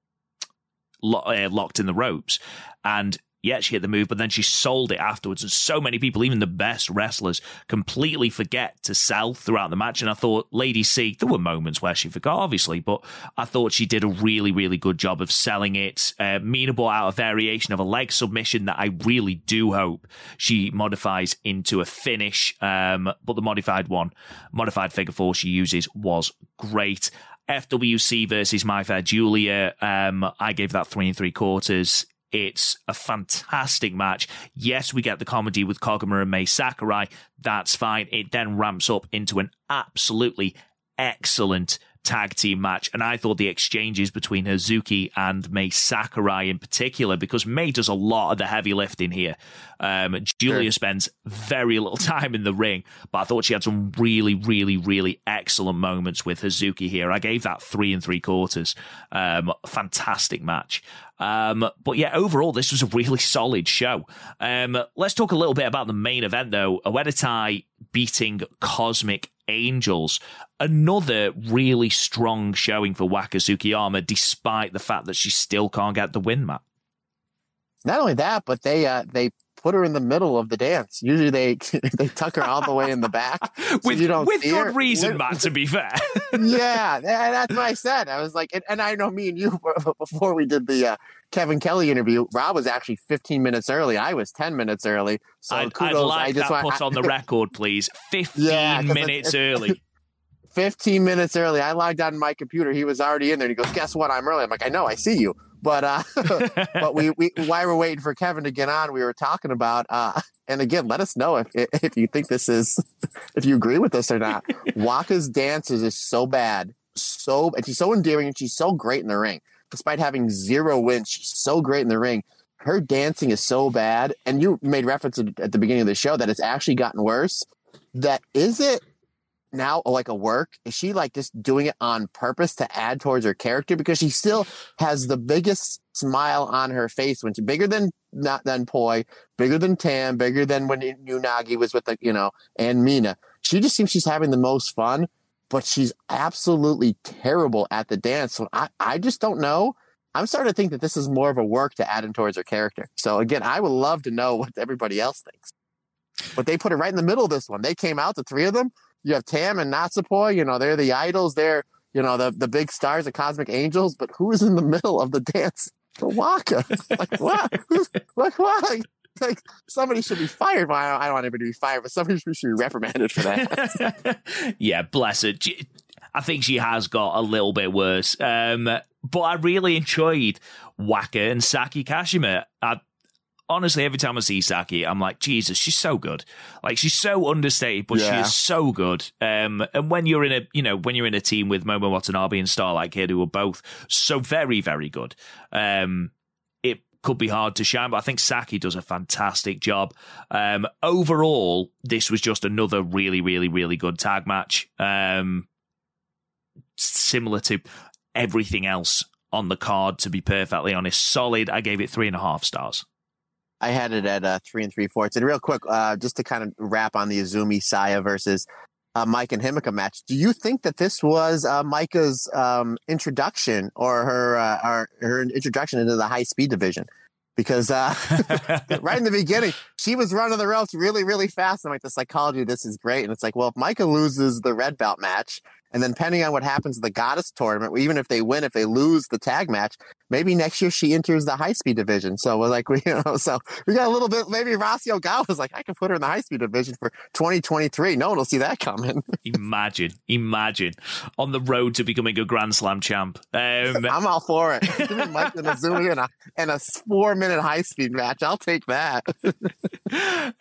Speaker 1: lo- uh, locked in the ropes, and yeah, she hit the move, but then she sold it afterwards. And so many people, even the best wrestlers, completely forget to sell throughout the match. And I thought Lady C, there were moments where she forgot, obviously, but I thought she did a really, really good job of selling it. Uh, Mina brought out a variation of a leg submission that I really do hope she modifies into a finish. Um, but the modified one, modified figure four she uses was great. FWC versus My Fair Giulia. Um, I gave that three and three quarters. It's a fantastic match. Yes, we get the comedy with Koguma and Mai Sakurai. That's fine. It then ramps up into an absolutely excellent tag team match. And I thought the exchanges between Hazuki and Mai Sakurai in particular, because Mai does a lot of the heavy lifting here. Um, Giulia sure. spends very little time in the ring, but I thought she had some really, really, really excellent moments with Hazuki here. I gave that three and three quarters. Um, fantastic match. Um, but yeah, overall, this was a really solid show. Um, let's talk a little bit about the main event, though. Oedo Tai beating Cosmic Angels. Another really strong showing for Waka Tsukiyama, despite the fact that she still can't get the win, Matt.
Speaker 2: Not only that, but they uh, they put her in the middle of the dance. Usually they they tuck her all the way in the back
Speaker 1: so with with good her. reason, Matt. To be fair,
Speaker 2: yeah, that's what I said. I was like, and, and, I know me and you before we did the uh, Kevin Kelly interview. Rob was actually 15 minutes early. I was 10 minutes early. So
Speaker 1: I'd,
Speaker 2: kudos.
Speaker 1: I'd like I just that want, put on the record, please. 15 yeah, minutes it, early.
Speaker 2: 15 minutes early. I logged on my computer. He was already in there. And he goes, "Guess what? I'm early." I'm like, "I know. I see you." But uh, but we, we while we're waiting for Kevin to get on, we were talking about uh, and again, let us know if if you think this is if you agree with this or not. Waka's dances is so bad, so and she's so endearing and she's so great in the ring, despite having zero wins. She's so great in the ring. Her dancing is so bad, and you made reference at the beginning of the show that it's actually gotten worse. That is it now uh, like a work? Is she like just doing it on purpose to add towards her character? Because she still has the biggest smile on her face when she's bigger than not than Poi, bigger than Tam, bigger than when Unagi was with the you know and Mina. She just seems she's having the most fun, but she's absolutely terrible at the dance. So I I just don't know. I'm starting to think that this is more of a work to add in towards her character. So again, I would love to know what everybody else thinks. But they put it right in the middle of this one. They came out, the three of them, you have Tam and Natsupoi, you know, they're the idols, they're, you know, the, the big stars, the cosmic angels, but who is in the middle of the dance for Waka? like, what? like, what? Like, somebody should be fired. Well, I don't, I don't want anybody to be fired, but somebody should be reprimanded for that.
Speaker 1: yeah, bless her. I think she has got a little bit worse. Um, but I really enjoyed Waka and Saki Kashima. I honestly, every time I see Saki, I'm like, Jesus, she's so good. Like she's so understated, but yeah. she is so good. Um, and when you're in a, you know, when you're in a team with Momo Watanabe and Starlight Kid, who are both so very, very good, um, it could be hard to shine. But I think Saki does a fantastic job. Um, overall, this was just another really, really, really good tag match. Um, similar to everything else on the card, to be perfectly honest. Solid. I gave it three and a half stars.
Speaker 2: I had it at uh, three and three fourths. And real quick, uh, just to kind of wrap on the Azumi Saya versus uh, Mike and Himeka match. Do you think that this was uh, Maika's um, introduction or her uh, her introduction into the high speed division? Because uh, right in the beginning, she was running the ropes really, really fast. I'm like, the psychology, this is great. And it's like, well, if Maika loses the red belt match and then depending on what happens in the goddess tournament, even if they win, if they lose the tag match, maybe next year she enters the high speed division. So we're like, we, you know, so we got a little bit, maybe Rossy Ogawa was like, I can put her in the high speed division for 2023. No one will see that coming.
Speaker 1: imagine, imagine on the road to becoming a Grand Slam champ. Um,
Speaker 2: I'm all for it. Give me Mike and Azumi and a, and a four minute high speed match. I'll take that.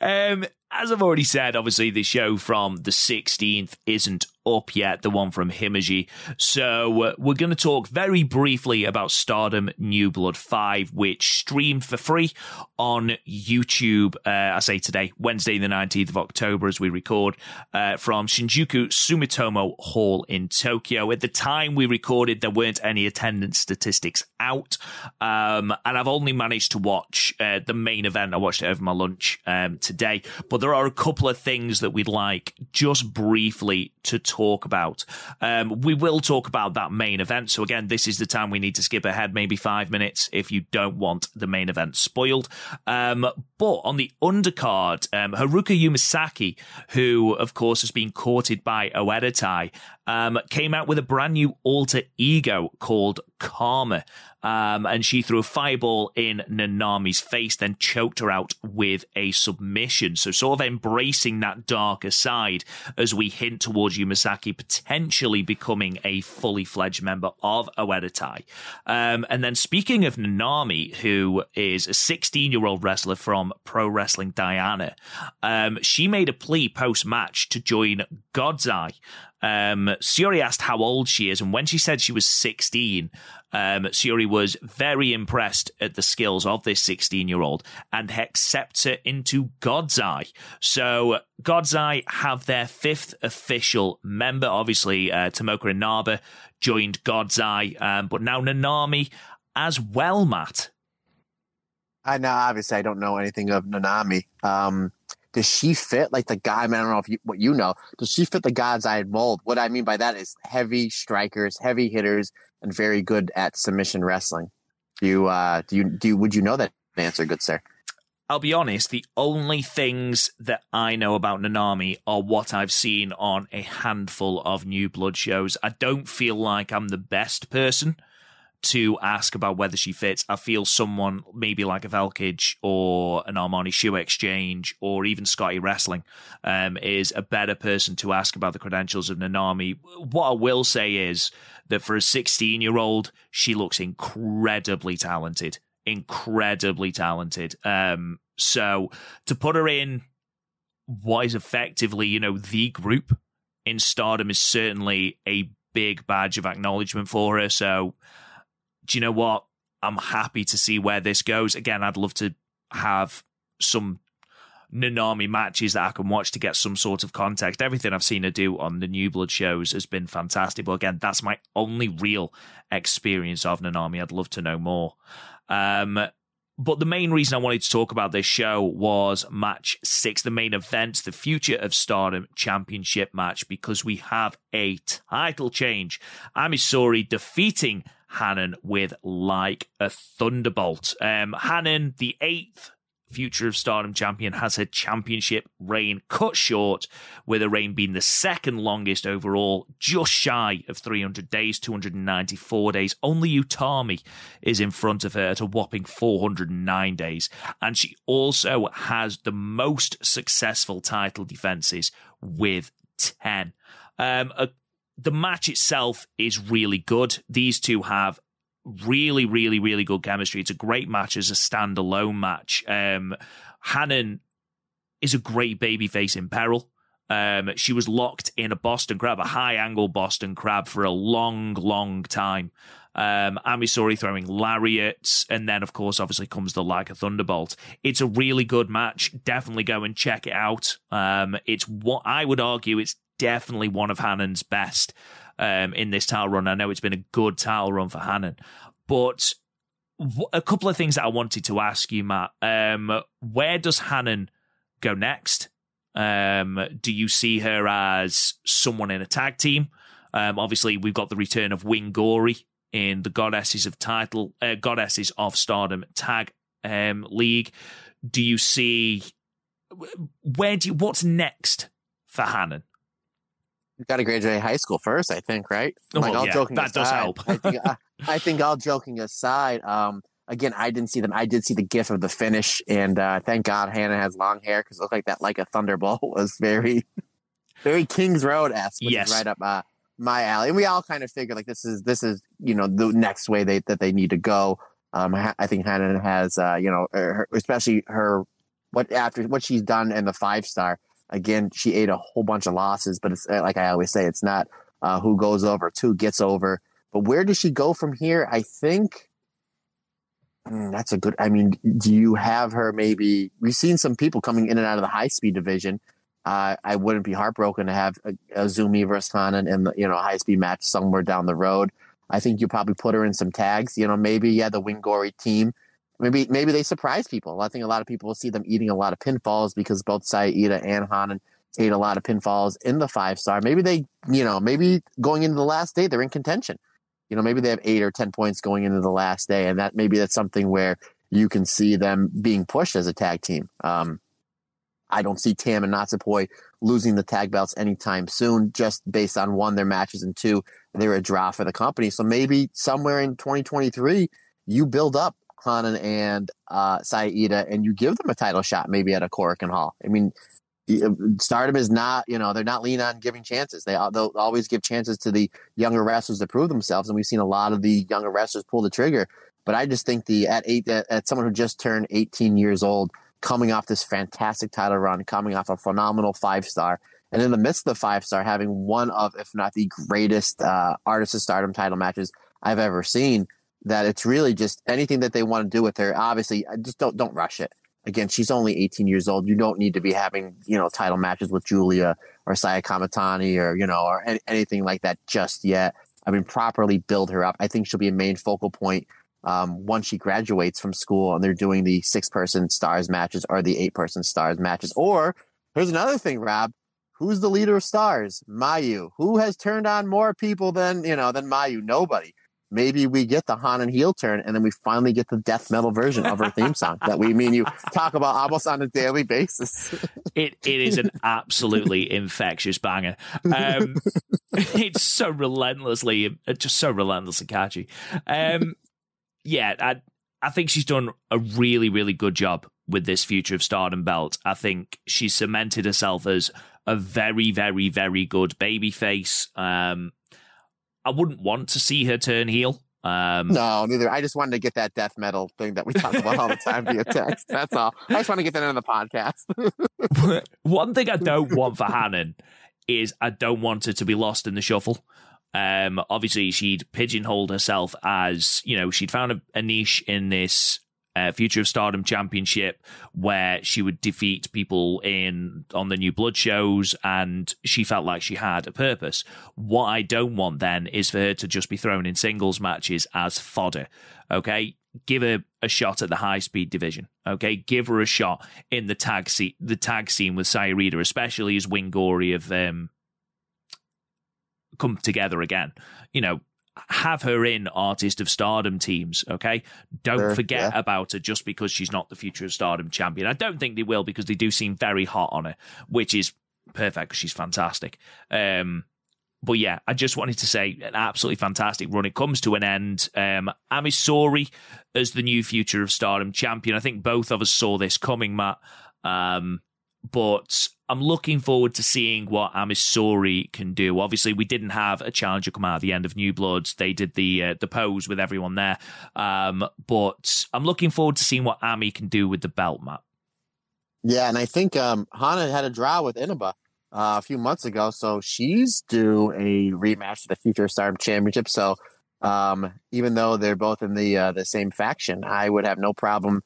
Speaker 1: um, as I've already said, obviously the show from the 16th isn't up yet, the one from Himeji. So uh, we're going to talk very briefly about Stardom New Blood 5, which streamed for free on YouTube, uh, I say today, Wednesday, the 19th of October, as we record, uh, from Shinjuku Sumitomo Hall in Tokyo. At the time we recorded, there weren't any attendance statistics out. Um, and I've only managed to watch uh, the main event. I watched it over my lunch um, today. But there are a couple of things that we'd like just briefly to talk about. Um, we will talk about that main event. So again, this is the time we need to skip ahead maybe five minutes if you don't want the main event spoiled. Um, but on the undercard, um, Haruka Umesaki, who of course has been courted by Oedo Tai, um, came out with a brand new alter ego called Karma. Um, and she threw a fireball in Nanami's face, then choked her out with a submission. So, sort of embracing that darker side as we hint towards Umesaki potentially becoming a fully fledged member of Oedo Tai. Um, and then, speaking of Nanami, who is a 16 year old wrestler from Pro Wrestling Diana, um, she made a plea post match to join God's Eye. Um, Syuri asked how old she is, and when she said she was 16, um, Syuri was very impressed at the skills of this 16 year old and accepts her into God's Eye. So, God's Eye have their fifth official member. Obviously, uh, Tomoka Inaba joined God's Eye, um, but now Nanami as well, Matt.
Speaker 2: I know, obviously, I don't know anything of Nanami. Um, does she fit like the guy? I, mean, I don't know if you, what you know. Does she fit the God's Eye mold? What I mean by that is heavy strikers, heavy hitters, and very good at submission wrestling. Do you, uh, do you, do you, would you know that answer, good sir?
Speaker 1: I'll be honest, the only things that I know about Nanami are what I've seen on a handful of New Blood shows. I don't feel like I'm the best person to ask about whether she fits. I feel someone maybe like a Velkage or an Armani Shoe Exchange or even Scotty Wrestling um, is a better person to ask about the credentials of Nanami. What I will say is that for a 16 year old, she looks incredibly talented. Incredibly talented. Um, so to put her in what is effectively, you know, the group in stardom is certainly a big badge of acknowledgement for her. So do you know what? I'm happy to see where this goes. Again, I'd love to have some Nanami matches that I can watch to get some sort of context. Everything I've seen her do on the New Blood shows has been fantastic. But again, that's my only real experience of Nanami. I'd love to know more. Um, but the main reason I wanted to talk about this show was match six, the main event, the Future of Stardom Championship match, because we have a title change. Ami Sohrei defeating Hanan with like a thunderbolt. Um, Hanan, the eighth Future of Stardom champion, has her championship reign cut short, with her reign being the second longest overall, just shy of 300 days, 294 days. Only Utami is in front of her at a whopping 409 days. And she also has the most successful title defenses with 10. Um, a the match itself is really good. These two have really, really, really good chemistry. It's a great match as a standalone match. Um, Hanan is a great babyface in peril. Um, she was locked in a Boston crab, a high angle Boston crab for a long, long time. Um, Ami Sohrei throwing lariats, and then of course, obviously comes the like a thunderbolt. It's a really good match. Definitely go and check it out. Um, it's what I would argue it's definitely one of Hanan's best um, in this title run. I know it's been a good title run for Hanan, but a couple of things that I wanted to ask you, Matt. Um, where does Hanan go next? Um, do you see her as someone in a tag team? Um, obviously, we've got the return of Wing Gori in the Goddesses of Title, uh, Goddesses of Stardom Tag um, League. Do you see where do you, what's next for Hanan?
Speaker 2: You got to graduate high school first, I think, right?
Speaker 1: Oh, like, all yeah, joking that aside, does help.
Speaker 2: I, think, I, I, think all joking aside, um, again, I didn't see them. I did see the gif of the finish, and uh, thank God Hanan has long hair because it looked like that, like a thunderbolt, was very, very Kings Road esque, yes. is right up uh, my alley. And we all kind of figured like this is this is you know the next way they that they need to go. Um, I think Hanan has uh, you know, her, especially her what after what she's done in the five star Again, she ate a whole bunch of losses, but it's like I always say, it's not uh, who goes over, it's who gets over. But where does she go from here? I think mm, that's a good. I mean, do you have her maybe? We've seen some people coming in and out of the high speed division. Uh, I wouldn't be heartbroken to have a, Azumi versus Hanan in the you know a high speed match somewhere down the road. I think you probably put her in some tags. You know, maybe yeah, the Wingori team. Maybe maybe they surprise people. I think a lot of people will see them eating a lot of pinfalls because both Saida and Hanan ate a lot of pinfalls in the five star. Maybe they, you know, maybe going into the last day they're in contention. You know, maybe they have eight or ten points going into the last day, and that maybe that's something where you can see them being pushed as a tag team. Um, I don't see Tam and Natsupoi losing the tag belts anytime soon, just based on one, their matches, and two, they're a draw for the company. So maybe somewhere in 2023, you build up Hanan and uh, Saida and you give them a title shot, maybe at a Korakuen Hall. I mean, uh, Stardom is not, you know, they're not lean on giving chances. They they'll always give chances to the younger wrestlers to prove themselves, and we've seen a lot of the younger wrestlers pull the trigger. But I just think the at eight at, at someone who just turned 18 years old, coming off this fantastic title run, coming off a phenomenal five star, and in the midst of the five star, having one of, if not the greatest uh, artist of Stardom title matches I've ever seen. That it's really just anything that they want to do with her. Obviously, just don't don't rush it again, she's only 18 years old. You don't need to be having, you know, title matches with Giulia or Saya Kamitani or, you know, or any, anything like that just yet. I mean, properly build her up. I think she'll be a main focal point um, once she graduates from school and they're doing the six person stars matches or the eight person stars matches. Or here's another thing, Rob. Who's the leader of stars? Mayu. Who has turned on more people than, you know, than Mayu? Nobody maybe we get the Hanan heel turn and then we finally get the death metal version of her theme song that we mean you talk about almost on a daily basis.
Speaker 1: it it is an absolutely infectious banger. Um, it's so relentlessly, just so relentlessly catchy. Um, yeah, I I think she's done a really really good job with this future of Stardom belt. I think she's cemented herself as a very very very good baby face. Um, I wouldn't want to see her turn heel. Um,
Speaker 2: no, neither. I just wanted to get that death metal thing that we talk about all the time via text. That's all. I just want to get that in the podcast.
Speaker 1: One thing I don't want for Hanan is I don't want her to be lost in the shuffle. Um, obviously, she'd pigeonholed herself as you know she'd found a, a niche in this uh, Future of Stardom Championship, where she would defeat people in on the New Blood shows, and she felt like she had a purpose. What I don't want then is for her to just be thrown in singles matches as fodder. Okay, give her a shot at the high speed division. Okay, give her a shot in the tag scene, the tag scene with Saya Iida, especially as Wingori have um, come together again. You know, have her in artist of stardom teams okay don't sure, forget yeah. about her just because she's not the future of stardom champion i don't think they will because they do seem very hot on her which is perfect because she's fantastic um but yeah, I just wanted to say an absolutely fantastic run. It comes to an end. Um, Ami Sohrei as the new future of Stardom champion. I think both of us saw this coming, Matt. Um, but I'm looking forward to seeing what Ami Sohrei can do. Obviously, we didn't have a challenger come out at the end of New Bloods. They did the uh, the pose with everyone there, um, but I'm looking forward to seeing what Ami can do with the belt, Matt.
Speaker 2: Yeah, and I think um, Hanan had a draw with Inaba uh, a few months ago, so she's due a rematch of the Future Stardom Championship. So um, even though they're both in the uh, the same faction, I would have no problem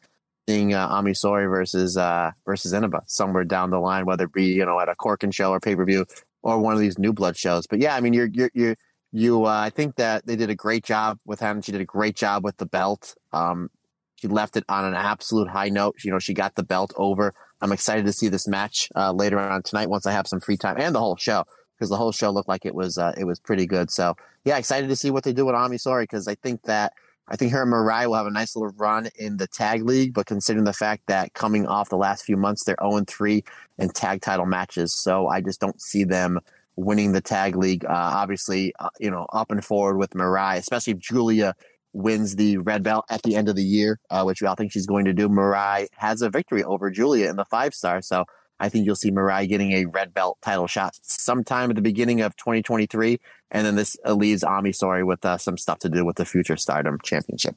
Speaker 2: seeing uh, Ami Sohrei versus uh, versus Inaba somewhere down the line, whether it be you know at a Korakuen show or pay per view or one of these new blood shows. But yeah, I mean, you're you're you're you. Uh, I think that they did a great job with him. She did a great job with the belt. Um, she left it on an absolute high note. You know, she got the belt over. I'm excited to see this match uh, later on tonight once I have some free time and the whole show because the whole show looked like it was uh, it was pretty good. So yeah, excited to see what they do with Ami Sohrei because I think that I think her and Mirai will have a nice little run in the tag league, but considering the fact that coming off the last few months, they're 0 3 in tag title matches. So I just don't see them winning the tag league. Uh, obviously, uh, you know, up and forward with Mirai, especially if Giulia wins the red belt at the end of the year, uh, which I think she's going to do. Mirai has a victory over Giulia in the five star. So I think you'll see Mirai getting a red belt title shot sometime at the beginning of 2023. And then this leaves Ami Sohrei with uh, some stuff to do with the future Stardom Championship.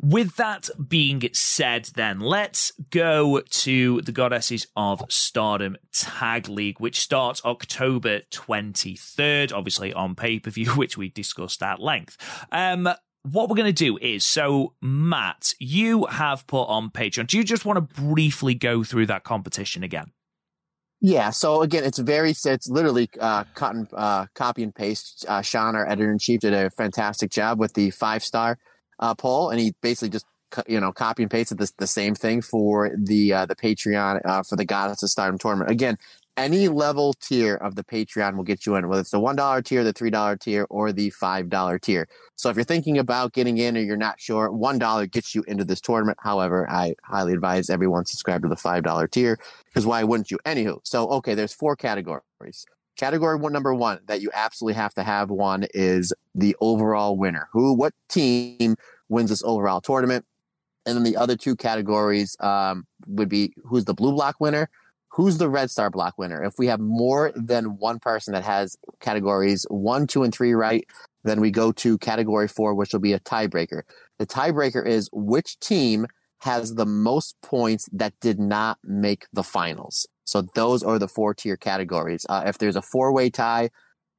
Speaker 1: With that being said, then let's go to the Goddesses of Stardom Tag League, which starts October 23rd, obviously on pay per view, which we discussed at length. Um, what we're going to do is so matt you have put on patreon do you just want to briefly go through that competition again
Speaker 2: Yeah. So again, it's very, it's literally uh, cut and uh, copy and paste. Uh, Sean, our editor in chief, did a fantastic job with the five star uh, poll, and he basically just you know copy and pasted the same thing for the uh, the Patreon uh, for the Goddess of Stardom tournament. Again, any level tier of the Patreon will get you in, whether it's the one dollar tier, the three dollar tier, or the five dollar tier. So if you're thinking about getting in or you're not sure, one dollar gets you into this tournament. However, I highly advise everyone subscribe to the five dollar tier because why wouldn't you? Anywho, so okay, there's four categories. Category one, number one that you absolutely have to have one is the overall winner. Who, what team wins this overall tournament? And then the other two categories um, would be who's the blue block winner who's the red star block winner? If we have more than one person that has categories one, two, and three right, then we go to category four, which will be a tiebreaker. The tiebreaker is which team has the most points that did not make the finals. So those are the four tier categories. Uh, if there's a four way tie,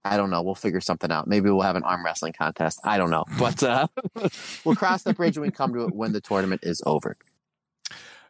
Speaker 2: I don't know. We'll figure something out. Maybe we'll have an arm wrestling contest. I don't know. But uh, we'll cross that bridge when we come to it when the tournament is over.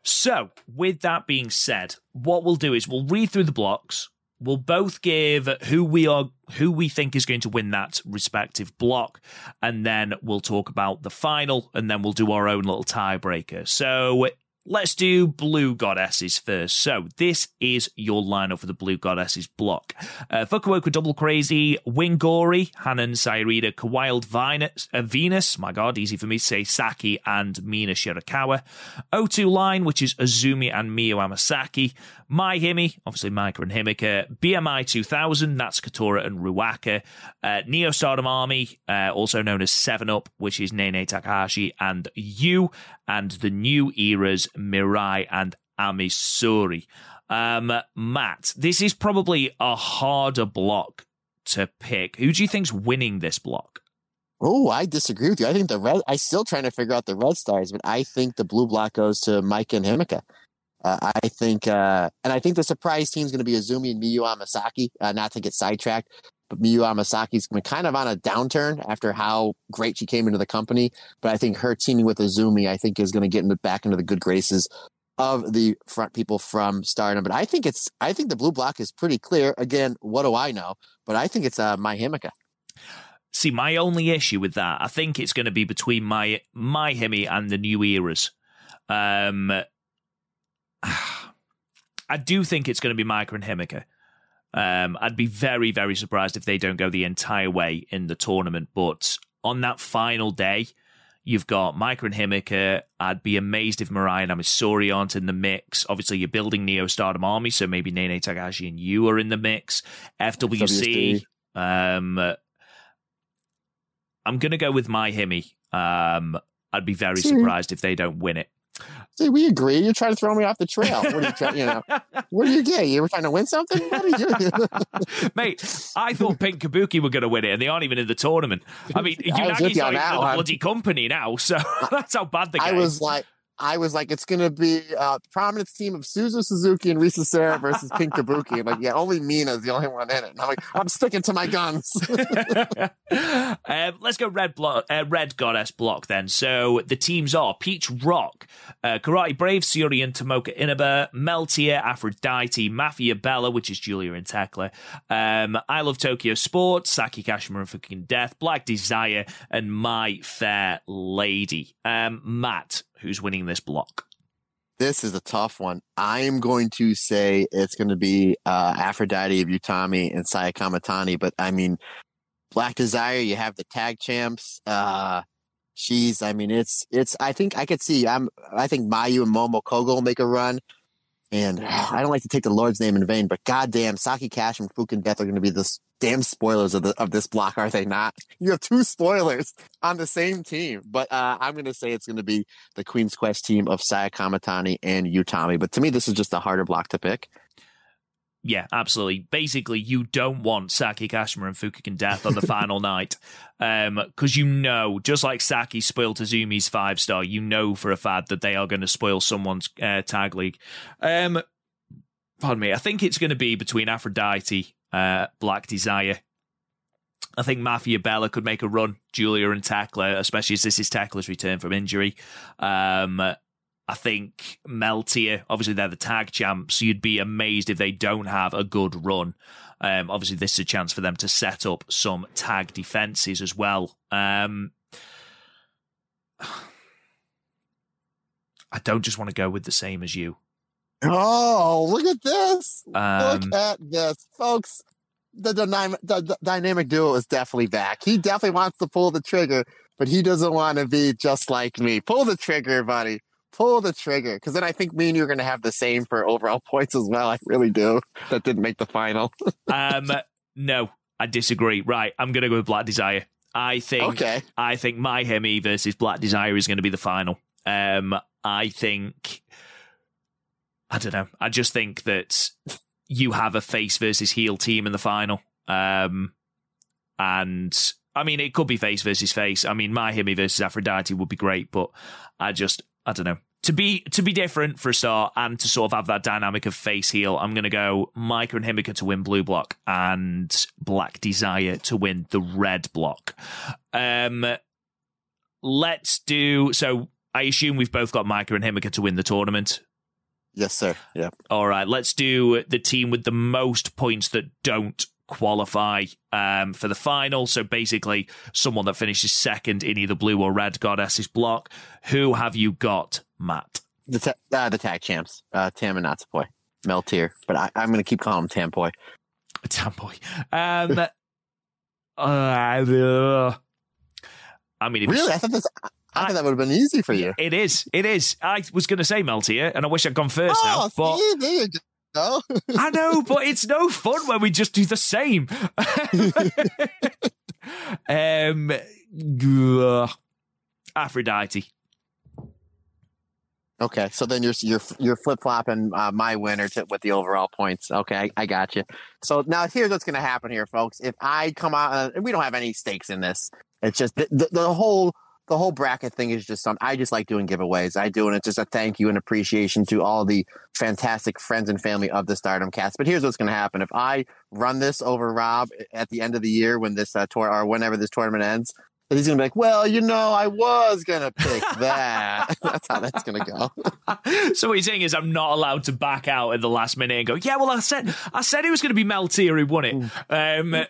Speaker 1: So, with that being said, what we'll do is we'll read through the blocks. We'll both give who we are, who we think is going to win that respective block, and then we'll talk about the final, and then we'll do our own little tiebreaker. So, Let's do Blue Goddesses first. So, this is your lineup for the Blue Goddesses block. Uh, Fukuoka Double Crazy, Wingori, Hanan Saya Iida, Kawild Venus, uh, Venus, my god, easy for me to say, Saki and Mina Shirakawa. O2 line, which is Azumi and Miyu Amasaki. MaiHime, obviously Maika and Himeka. BMI 2000, that's Katora and Ruaka. Uh, Neo Stardom Army, uh, also known as 7 Up, which is Nanae Takahashi and You. And the new eras, Mirai and Amisuri. Um, Matt, this is probably a harder block to pick. Who do you think's winning this block?
Speaker 2: Oh, I disagree with you. I think the red. I'm still trying to figure out the red stars, but I think the blue block goes to Mike and Himeka. Uh, I think, uh, and I think the surprise team is going to be Azumi and Miyu Amasaki. Uh, not to get sidetracked, but Miyu Amasaki's been kind of on a downturn after how great she came into the company. But I think her teaming with Azumi, I think, is going to get into, back into the good graces of the front people from Stardom. But I think it's, I think the blue block is pretty clear. Again, what do I know? But I think it's uh, Mai Himeka.
Speaker 1: See, my only issue with that, I think it's going to be between my MaiHime and the new eras. Um, I do think it's going to be Maika and Himeka. Um, I'd be very, very surprised if they don't go the entire way in the tournament. But on that final day, you've got Maika and Himeka. I'd be amazed if Mirai and Ami Sohrei aren't in the mix. Obviously, you're building Neo Stardom Army, so maybe Nanae Takahashi and you are in the mix. FWC. Um, I'm going to go with MaiHime. Um, I'd be very surprised if they don't win it.
Speaker 2: See, we agree. You're trying to throw me off the trail. What are you trying, you know? What are you getting? You were trying to win something? What are
Speaker 1: you Mate, I thought Pink Kabuki were going to win it, and they aren't even in the tournament. I mean, Unagi's not even in the bloody company now, so that's how bad the game.
Speaker 2: I was like, I was like, it's going to be a prominence team of Suzu Suzuki and Risa Sera versus Pink Kabuki. I'm like, yeah, only Mina's the only one in it. And I'm like, I'm sticking to my guns.
Speaker 1: um, let's go red block, uh, red goddess block then. So the teams are Peach Rock, uh, Karate Brave, Syuri and Tomoka Inaba, Meltear, Aphrodite, Mafia Bella, which is Julia and Thekla, um, I Love Tokyo Sports, Saki Kashima and Fukigen Death, Black Desire, and My Fair Lady. Um, Matt, who's winning this block?
Speaker 2: This is a tough one. I'm going to say it's going to be uh, Aphrodite of Utami and Saya Kamitani, but I mean, Black Desire, you have the tag champs. Uh, she's, I mean, it's, it's, I think I could see, I'm, I think Mayu and Momo Kohgo will make a run. And I don't like to take the Lord's name in vain, but goddamn, Saki Cash and Fukigen Death are going to be the damn spoilers of the of this block, are they not? You have two spoilers on the same team, but uh, I'm going to say it's going to be the Queen's Quest team of Saya Kamitani and Utami. But to me, this is just a harder block to pick.
Speaker 1: Yeah, absolutely. Basically, you don't want Saki Kashima and Fukigen Death on the final night. Um, because you know, just like Saki spoiled Azumi's five star, you know for a fact that they are going to spoil someone's uh, tag league. Um, pardon me. I think it's going to be between Aphrodite, uh, Black Desire. I think Mafia Bella could make a run. Giulia and Thekla, especially as this is Thekla's return from injury. Um, I think Meltear, obviously they're the tag champs. You'd be amazed if they don't have a good run. Um, obviously, this is a chance for them to set up some tag defenses as well. Um, I don't just want to go with the same as you.
Speaker 2: Oh, look at this!
Speaker 1: Um,
Speaker 2: look at this, folks. The, dynamic, the, the dynamic duo is definitely back. He definitely wants to pull the trigger, but he doesn't want to be just like me. Pull the trigger, buddy. Pull the trigger, because then I think me and you are going to have the same for overall points as well. I really do. That didn't make the final.
Speaker 1: um, no, I disagree. Right, I'm going to go with Black Desire. I think.
Speaker 2: Okay.
Speaker 1: I think MaiHime versus Black Desire is going to be the final. Um, I think. I don't know. I just think that you have a face versus heel team in the final. Um, and I mean, it could be face versus face. I mean, MaiHime versus Aphrodite would be great, but I just, I don't know. To be to be different for a start and to sort of have that dynamic of face heel, I'm going to go Maika and Himeka to win blue block and Black Desire to win the red block. Um, let's do so. I assume we've both got Maika and Himeka to win the tournament.
Speaker 2: Yes, sir. Yeah.
Speaker 1: All right, let's do the team with the most points that don't qualify um, for the final. So basically, someone that finishes second in either blue or red goddesses block. Who have you got, Matt?
Speaker 2: The ta- uh, the tag champs, uh, Tam and Natsupoi, Meltear, but I, I'm going to keep calling him Tampoy.
Speaker 1: Tampoy. Um, uh, I mean,
Speaker 2: really, I thought this. I, I thought that would have been easy for you.
Speaker 1: It is. It is. I was going to say Meltear, and I wish I'd gone first
Speaker 2: oh,
Speaker 1: now. But
Speaker 2: see, go.
Speaker 1: I know, but it's no fun when we just do the same. um, uh, Aphrodite.
Speaker 2: Okay, so then you're you're you're flip flopping uh, my winner to, with the overall points. Okay, I, I got you. So now here's what's going to happen here, folks. If I come out, uh, we don't have any stakes in this. It's just the, the, the whole the whole bracket thing is just something I just like doing giveaways. I do, and it's just a thank you and appreciation to all the fantastic friends and family of the Stardom cast. But here's what's going to happen: if I run this over Rob at the end of the year when this uh, tour or whenever this tournament ends, he's going to be like, "Well, you know, I was going to pick that." that's how that's going to
Speaker 1: go. so what you're saying is, I'm not allowed to back out at the last minute and go, "Yeah, well, I said, I said it was going to be Meltear who won it." Um,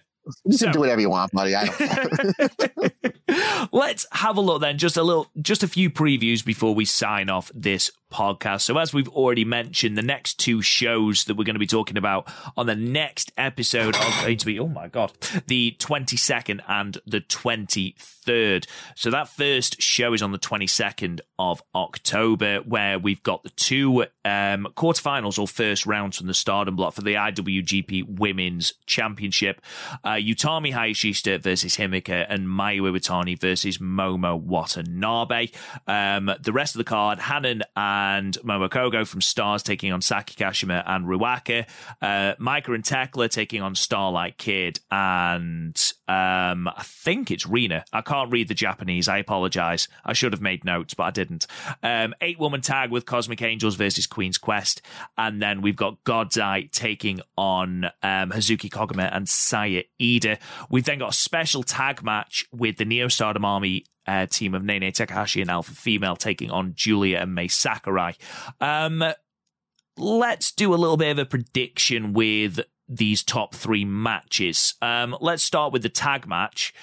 Speaker 2: you so, do whatever you want, buddy. I don't
Speaker 1: Let's have a look then. Just a little, just a few previews before we sign off this podcast. So, as we've already mentioned, the next two shows that we're going to be talking about on the next episode are going to be, oh my God, the 22nd and the 23rd. So, that first show is on the 22nd of October, where we've got the two um, quarterfinals or first rounds from the Stardom block for the IWGP Women's Championship. Uh, Utami Hayashishita versus Himeka and Mayu Iwatani versus Momo Watanabe. Um, the rest of the card, Hanan and Momo Kohgo from Stars taking on Saki Kashima and Ruaka. Uh, Maika and Thekla taking on Starlight Kid and um, I think it's Rena. I can't read the Japanese. I apologize. I should have made notes, but I didn't. Um, eight woman tag with Cosmic Angels versus Queen's Quest. And then we've got God's Eye taking on um, Hazuki Koguma and Saya Iida. We've then got a special tag match with the Neo Stardom Army uh, team of Nanae Takahashi and Alpha Female taking on Giulia and Mai Sakurai. Um, let's do a little bit of a prediction with these top three matches. Um, let's start with the tag match.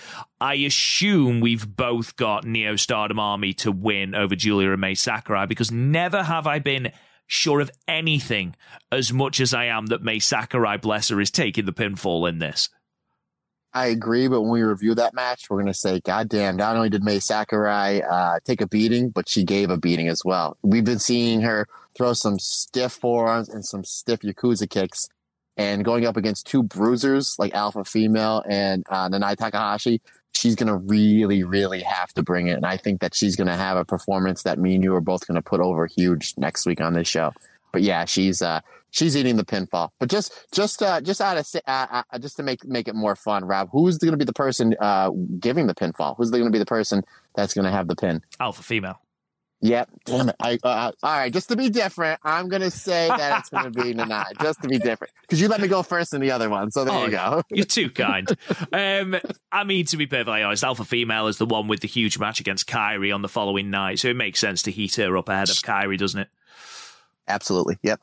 Speaker 1: I assume we've both got Neo Stardom Army to win over Giulia and Mai Sakurai because never have I been sure of anything as much as I am that Mai Sakurai, bless her, is taking the pinfall in this.
Speaker 2: I agree, but when we review that match, we're going to say, God damn, not only did Mai Sakurai uh, take a beating, but she gave a beating as well. We've been seeing her throw some stiff forearms and some stiff Yakuza kicks. And going up against two bruisers like Alpha Female and uh, Nanae Takahashi, she's going to really, really have to bring it. And I think that she's going to have a performance that me and you are both going to put over huge next week on this show. But yeah, she's uh, she's eating the pinfall. But just just uh, just out of uh, uh, just to make make it more fun, Rob, who's going to be the person uh, giving the pinfall? Who's going to be the person that's going to have the pin?
Speaker 1: Alpha female.
Speaker 2: Yep. Damn it. I, uh, all right. Just to be different, I'm going to say that it's going to be Nana. Just to be different. Because you let me go first in the other one. So there oh, you go.
Speaker 1: You're too kind. um, I mean, to be perfectly honest, Alpha Female is the one with the huge match against Kairi on the following night. So it makes sense to heat her up ahead of Kairi, doesn't it?
Speaker 2: Absolutely. Yep.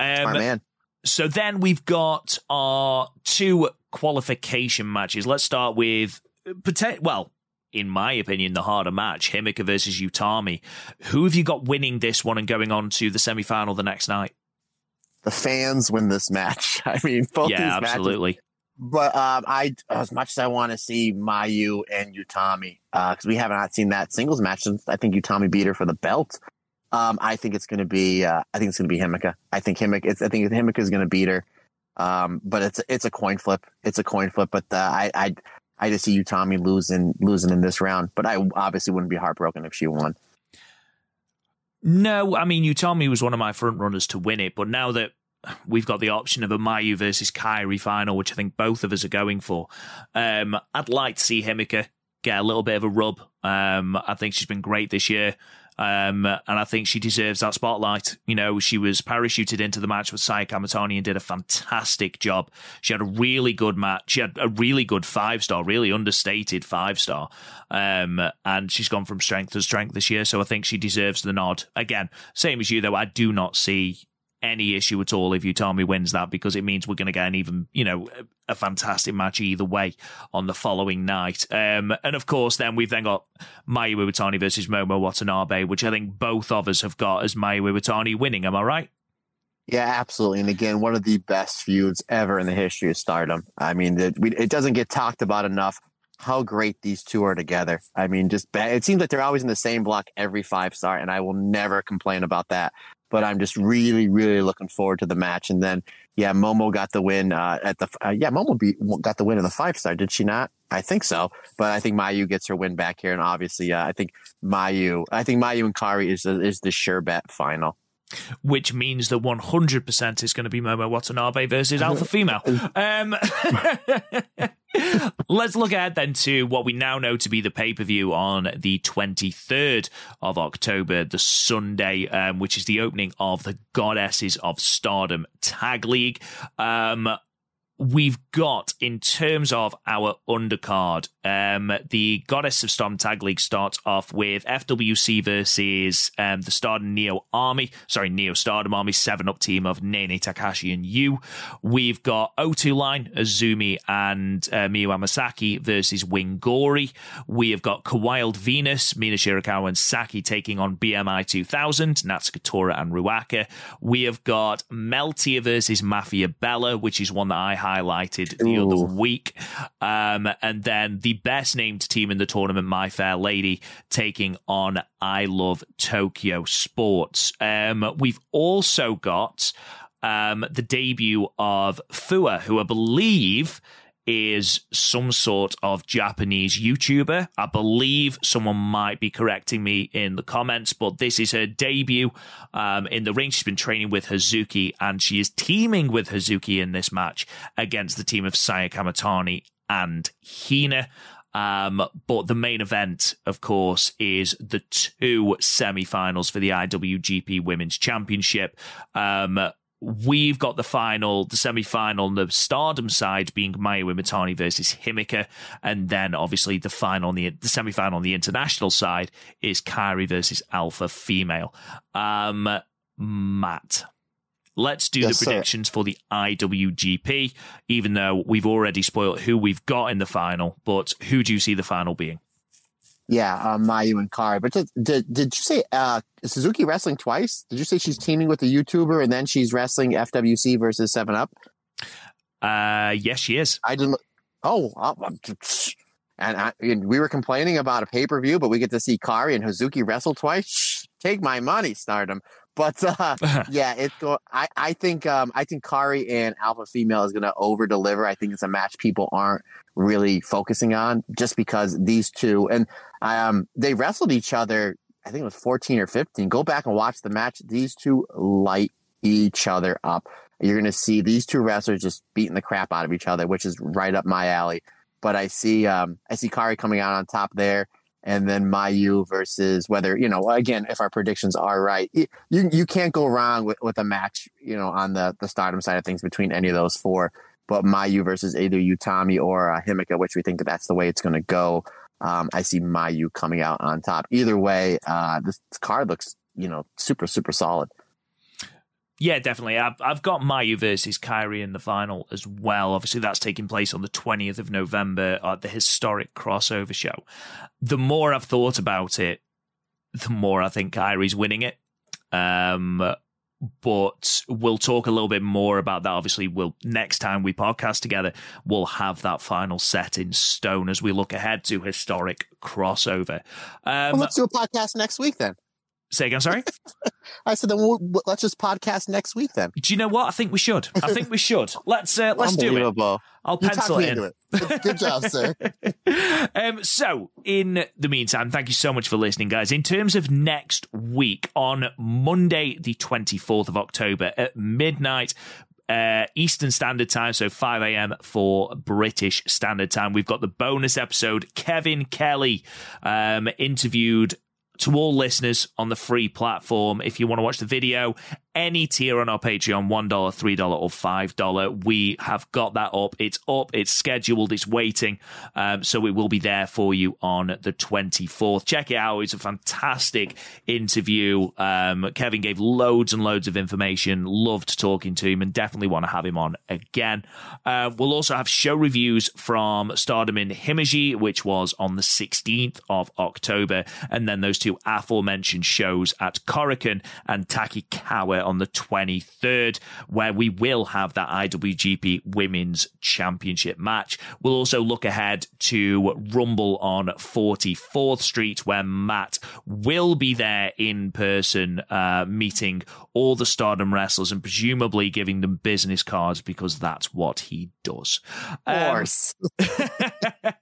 Speaker 2: Um, man.
Speaker 1: So then we've got our two qualification matches. Let's start with, well, in my opinion, the harder match, Himeka versus Utami. Who have you got winning this one and going on to the semi final the next night?
Speaker 2: The fans win this match. I mean, both
Speaker 1: yeah, absolutely.
Speaker 2: Matches, but um, I, as much as I want to see Mayu and Utami, because uh, we have not seen that singles match, since I think Utami beat her for the belt. Um, I think it's going to be, uh, I think it's going to be Himeka. I think Himeka, it's, I think Himeka is going to beat her. Um, but it's, it's a coin flip. It's a coin flip, but uh, I, I, I just see Utami losing losing in this round, but I obviously wouldn't be heartbroken if she won.
Speaker 1: No, I mean Utami was one of my front runners to win it, but now that we've got the option of a Mayu versus Kairi final, which I think both of us are going for, um, I'd like to see Himeka get a little bit of a rub. Um, I think she's been great this year. Um, and I think she deserves that spotlight. You know, she was parachuted into the match with Saya Kamitani and did a fantastic job. She had a really good match. She had a really good five star, really understated five star. Um, and she's gone from strength to strength this year. So I think she deserves the nod. Again, same as you, though, I do not see any issue at all if Utami wins that because it means we're going to get an even, you know, a fantastic match either way on the following night. Um, and of course, then we've then got Mayu Iwatani versus Momo Watanabe, which I think both of us have got as Mayu Iwatani winning. Am I right?
Speaker 2: Yeah, absolutely. And again, one of the best feuds ever in the history of Stardom. I mean, it, it doesn't get talked about enough how great these two are together. I mean, just it seems like they're always in the same block every five star, and I will never complain about that but I'm just really, really looking forward to the match. And then, yeah, Momo got the win uh, at the uh, yeah Momo beat, got the win in the five star, did she not? I think so, but I think Mayu gets her win back here, and obviously, uh, I think Mayu, I think Mayu and Kairi is is the sure bet final
Speaker 1: which means that 100% is going to be Momo Watanabe versus Alpha Female. Um, let's look ahead then to what we now know to be the pay per view on the 23rd of October, the Sunday, um, which is the opening of the Goddesses of Stardom Tag League. Um, we've got in terms of our undercard, um, the Goddess of Stardom Tag League starts off with FWC versus um, the Stardom Neo Army, sorry, Neo Stardom Army, seven up team of Nanae Takahashi and you. We've got O2 line, Azumi and uh, Miyu Amasaki versus Wing Gori. We have got Kawild Venus, Mina Shirakawa and Saki taking on BMI 2000, Natsuko Tora and Ruaka. We have got Meltear versus Mafia Bella, which is one that I highlighted the Ooh. other week. Um, and then the best named team in the tournament, My Fair Lady, taking on I Love Tokyo Sports. Um, we've also got um, the debut of Fua, who I believe is some sort of Japanese YouTuber. I believe someone might be correcting me in the comments, but this is her debut um, in the ring. She's been training with Hazuki, and she is teaming with Hazuki in this match against the team of Saya Kamitani and Hina. Um, but the main event, of course, is the two semi-finals for the IWGP Women's Championship. Um, we've got the final, the semi-final on the Stardom side being Mayu Iwatani versus Himeka. and then obviously the final on the the semi-final on the international side is Kairi versus Alpha Female. Um, Matt, let's do yes, the predictions sir. for the IWGP. Even though we've already spoiled who we've got in the final, but who do you see the final being?
Speaker 2: Yeah, uh, Mayu and Kairi. But did, did, did you say uh, Hazuki wrestling twice? Did you say she's teaming with a YouTuber and then she's wrestling FWC versus Seven Up?
Speaker 1: Uh, yes, she is.
Speaker 2: I didn't. Oh, and, I, and we were complaining about a pay per view, but we get to see Kairi and Hazuki wrestle twice. Take my money, Stardom. But uh, yeah, it's go. I I think um I think Kairi and Alpha Female is going to over deliver. I think it's a match people aren't really focusing on just because these two and um they wrestled each other. I think it was 14 or 15. Go back and watch the match. These two light each other up. You're going to see these two wrestlers just beating the crap out of each other, which is right up my alley. But I see um I see Kairi coming out on top there and then Mayu versus whether you know again if our predictions are right, you you can't go wrong with, with a match you know on the the Stardom side of things between any of those four. But Mayu versus either Utami or uh, Himeka, which we think that that's the way it's going to go. Um, I see Mayu coming out on top. Either way, uh, this card looks you know super super solid.
Speaker 1: Yeah, definitely. I've, I've got Mayu versus Kairi in the final as well. Obviously, that's taking place on the 20th of November at the historic crossover show. The more I've thought about it, the more I think Kairi's winning it. Um, but we'll talk a little bit more about that. Obviously, we'll next time we podcast together, we'll have that final set in stone as we look ahead to historic crossover.
Speaker 2: Um, well, let's do a podcast next week then.
Speaker 1: Say again, sorry.
Speaker 2: I said, then we'll, let's just podcast next week. Then.
Speaker 1: Do you know what? I think we should. I think we should. Let's uh, let's do it. I'll you pencil it in.
Speaker 2: It. Good job, sir.
Speaker 1: um, so, in the meantime, thank you so much for listening, guys. In terms of next week, on Monday, the twenty fourth of October at midnight, uh, Eastern Standard Time, so 5 a.m. for British Standard Time. We've got the bonus episode. Kevin Kelly um, interviewed to all listeners on the free platform. If you want to watch the video, any tier on our Patreon $1, $3, or $5. We have got that up. It's up, it's scheduled, it's waiting. Um, so it will be there for you on the 24th. Check it out. It's a fantastic interview. Um, Kevin gave loads and loads of information. Loved talking to him and definitely want to have him on again. Uh, we'll also have show reviews from Stardom in Himeji, which was on the 16th of October. And then those two aforementioned shows at Korakuen and Takikawa on the 23rd, where we will have that IWGP Women's Championship match. We'll also look ahead to Rumble on 44th Street, where Matt will be there in person, uh, meeting all the Stardom wrestlers and presumably giving them business cards because that's what he does.
Speaker 2: Of course. Um,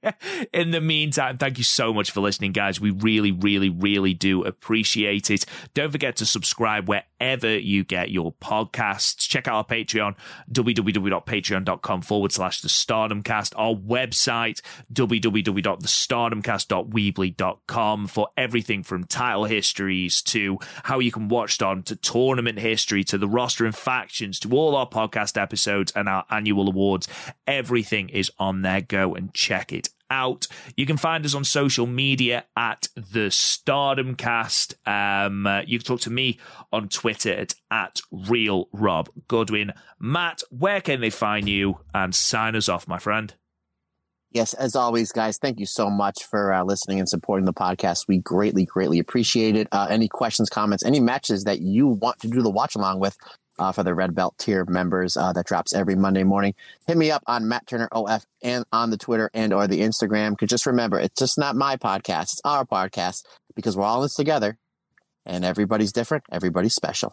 Speaker 1: in the meantime, thank you so much for listening, guys. We really, really, really do appreciate it. Don't forget to subscribe wherever you get your podcasts. Check out our Patreon, www.patreon.com forward slash the stardomcast, our website, www.thestardomcast.weebly.com for everything from title histories to how you can watch on to tournament history to the roster and factions to all our podcast episodes and our annual awards. Everything is on there. Go and check it out. You can find us on social media at the Stardom Cast. Um, uh, you can talk to me on Twitter at, at Real Rob Goodwin. Matt, where can they find you? And sign us off, my friend.
Speaker 2: Yes, as always, guys, thank you so much for uh, listening and supporting the podcast. We greatly, greatly appreciate it. Uh, any questions, comments, any matches that you want to do the watch along with, uh, for the Red Belt tier members uh, that drops every Monday morning. Hit me up on Matt Turner OF and on the Twitter and or the Instagram. Because just remember, it's just not my podcast; it's our podcast because we're all in this together, and everybody's different, everybody's special.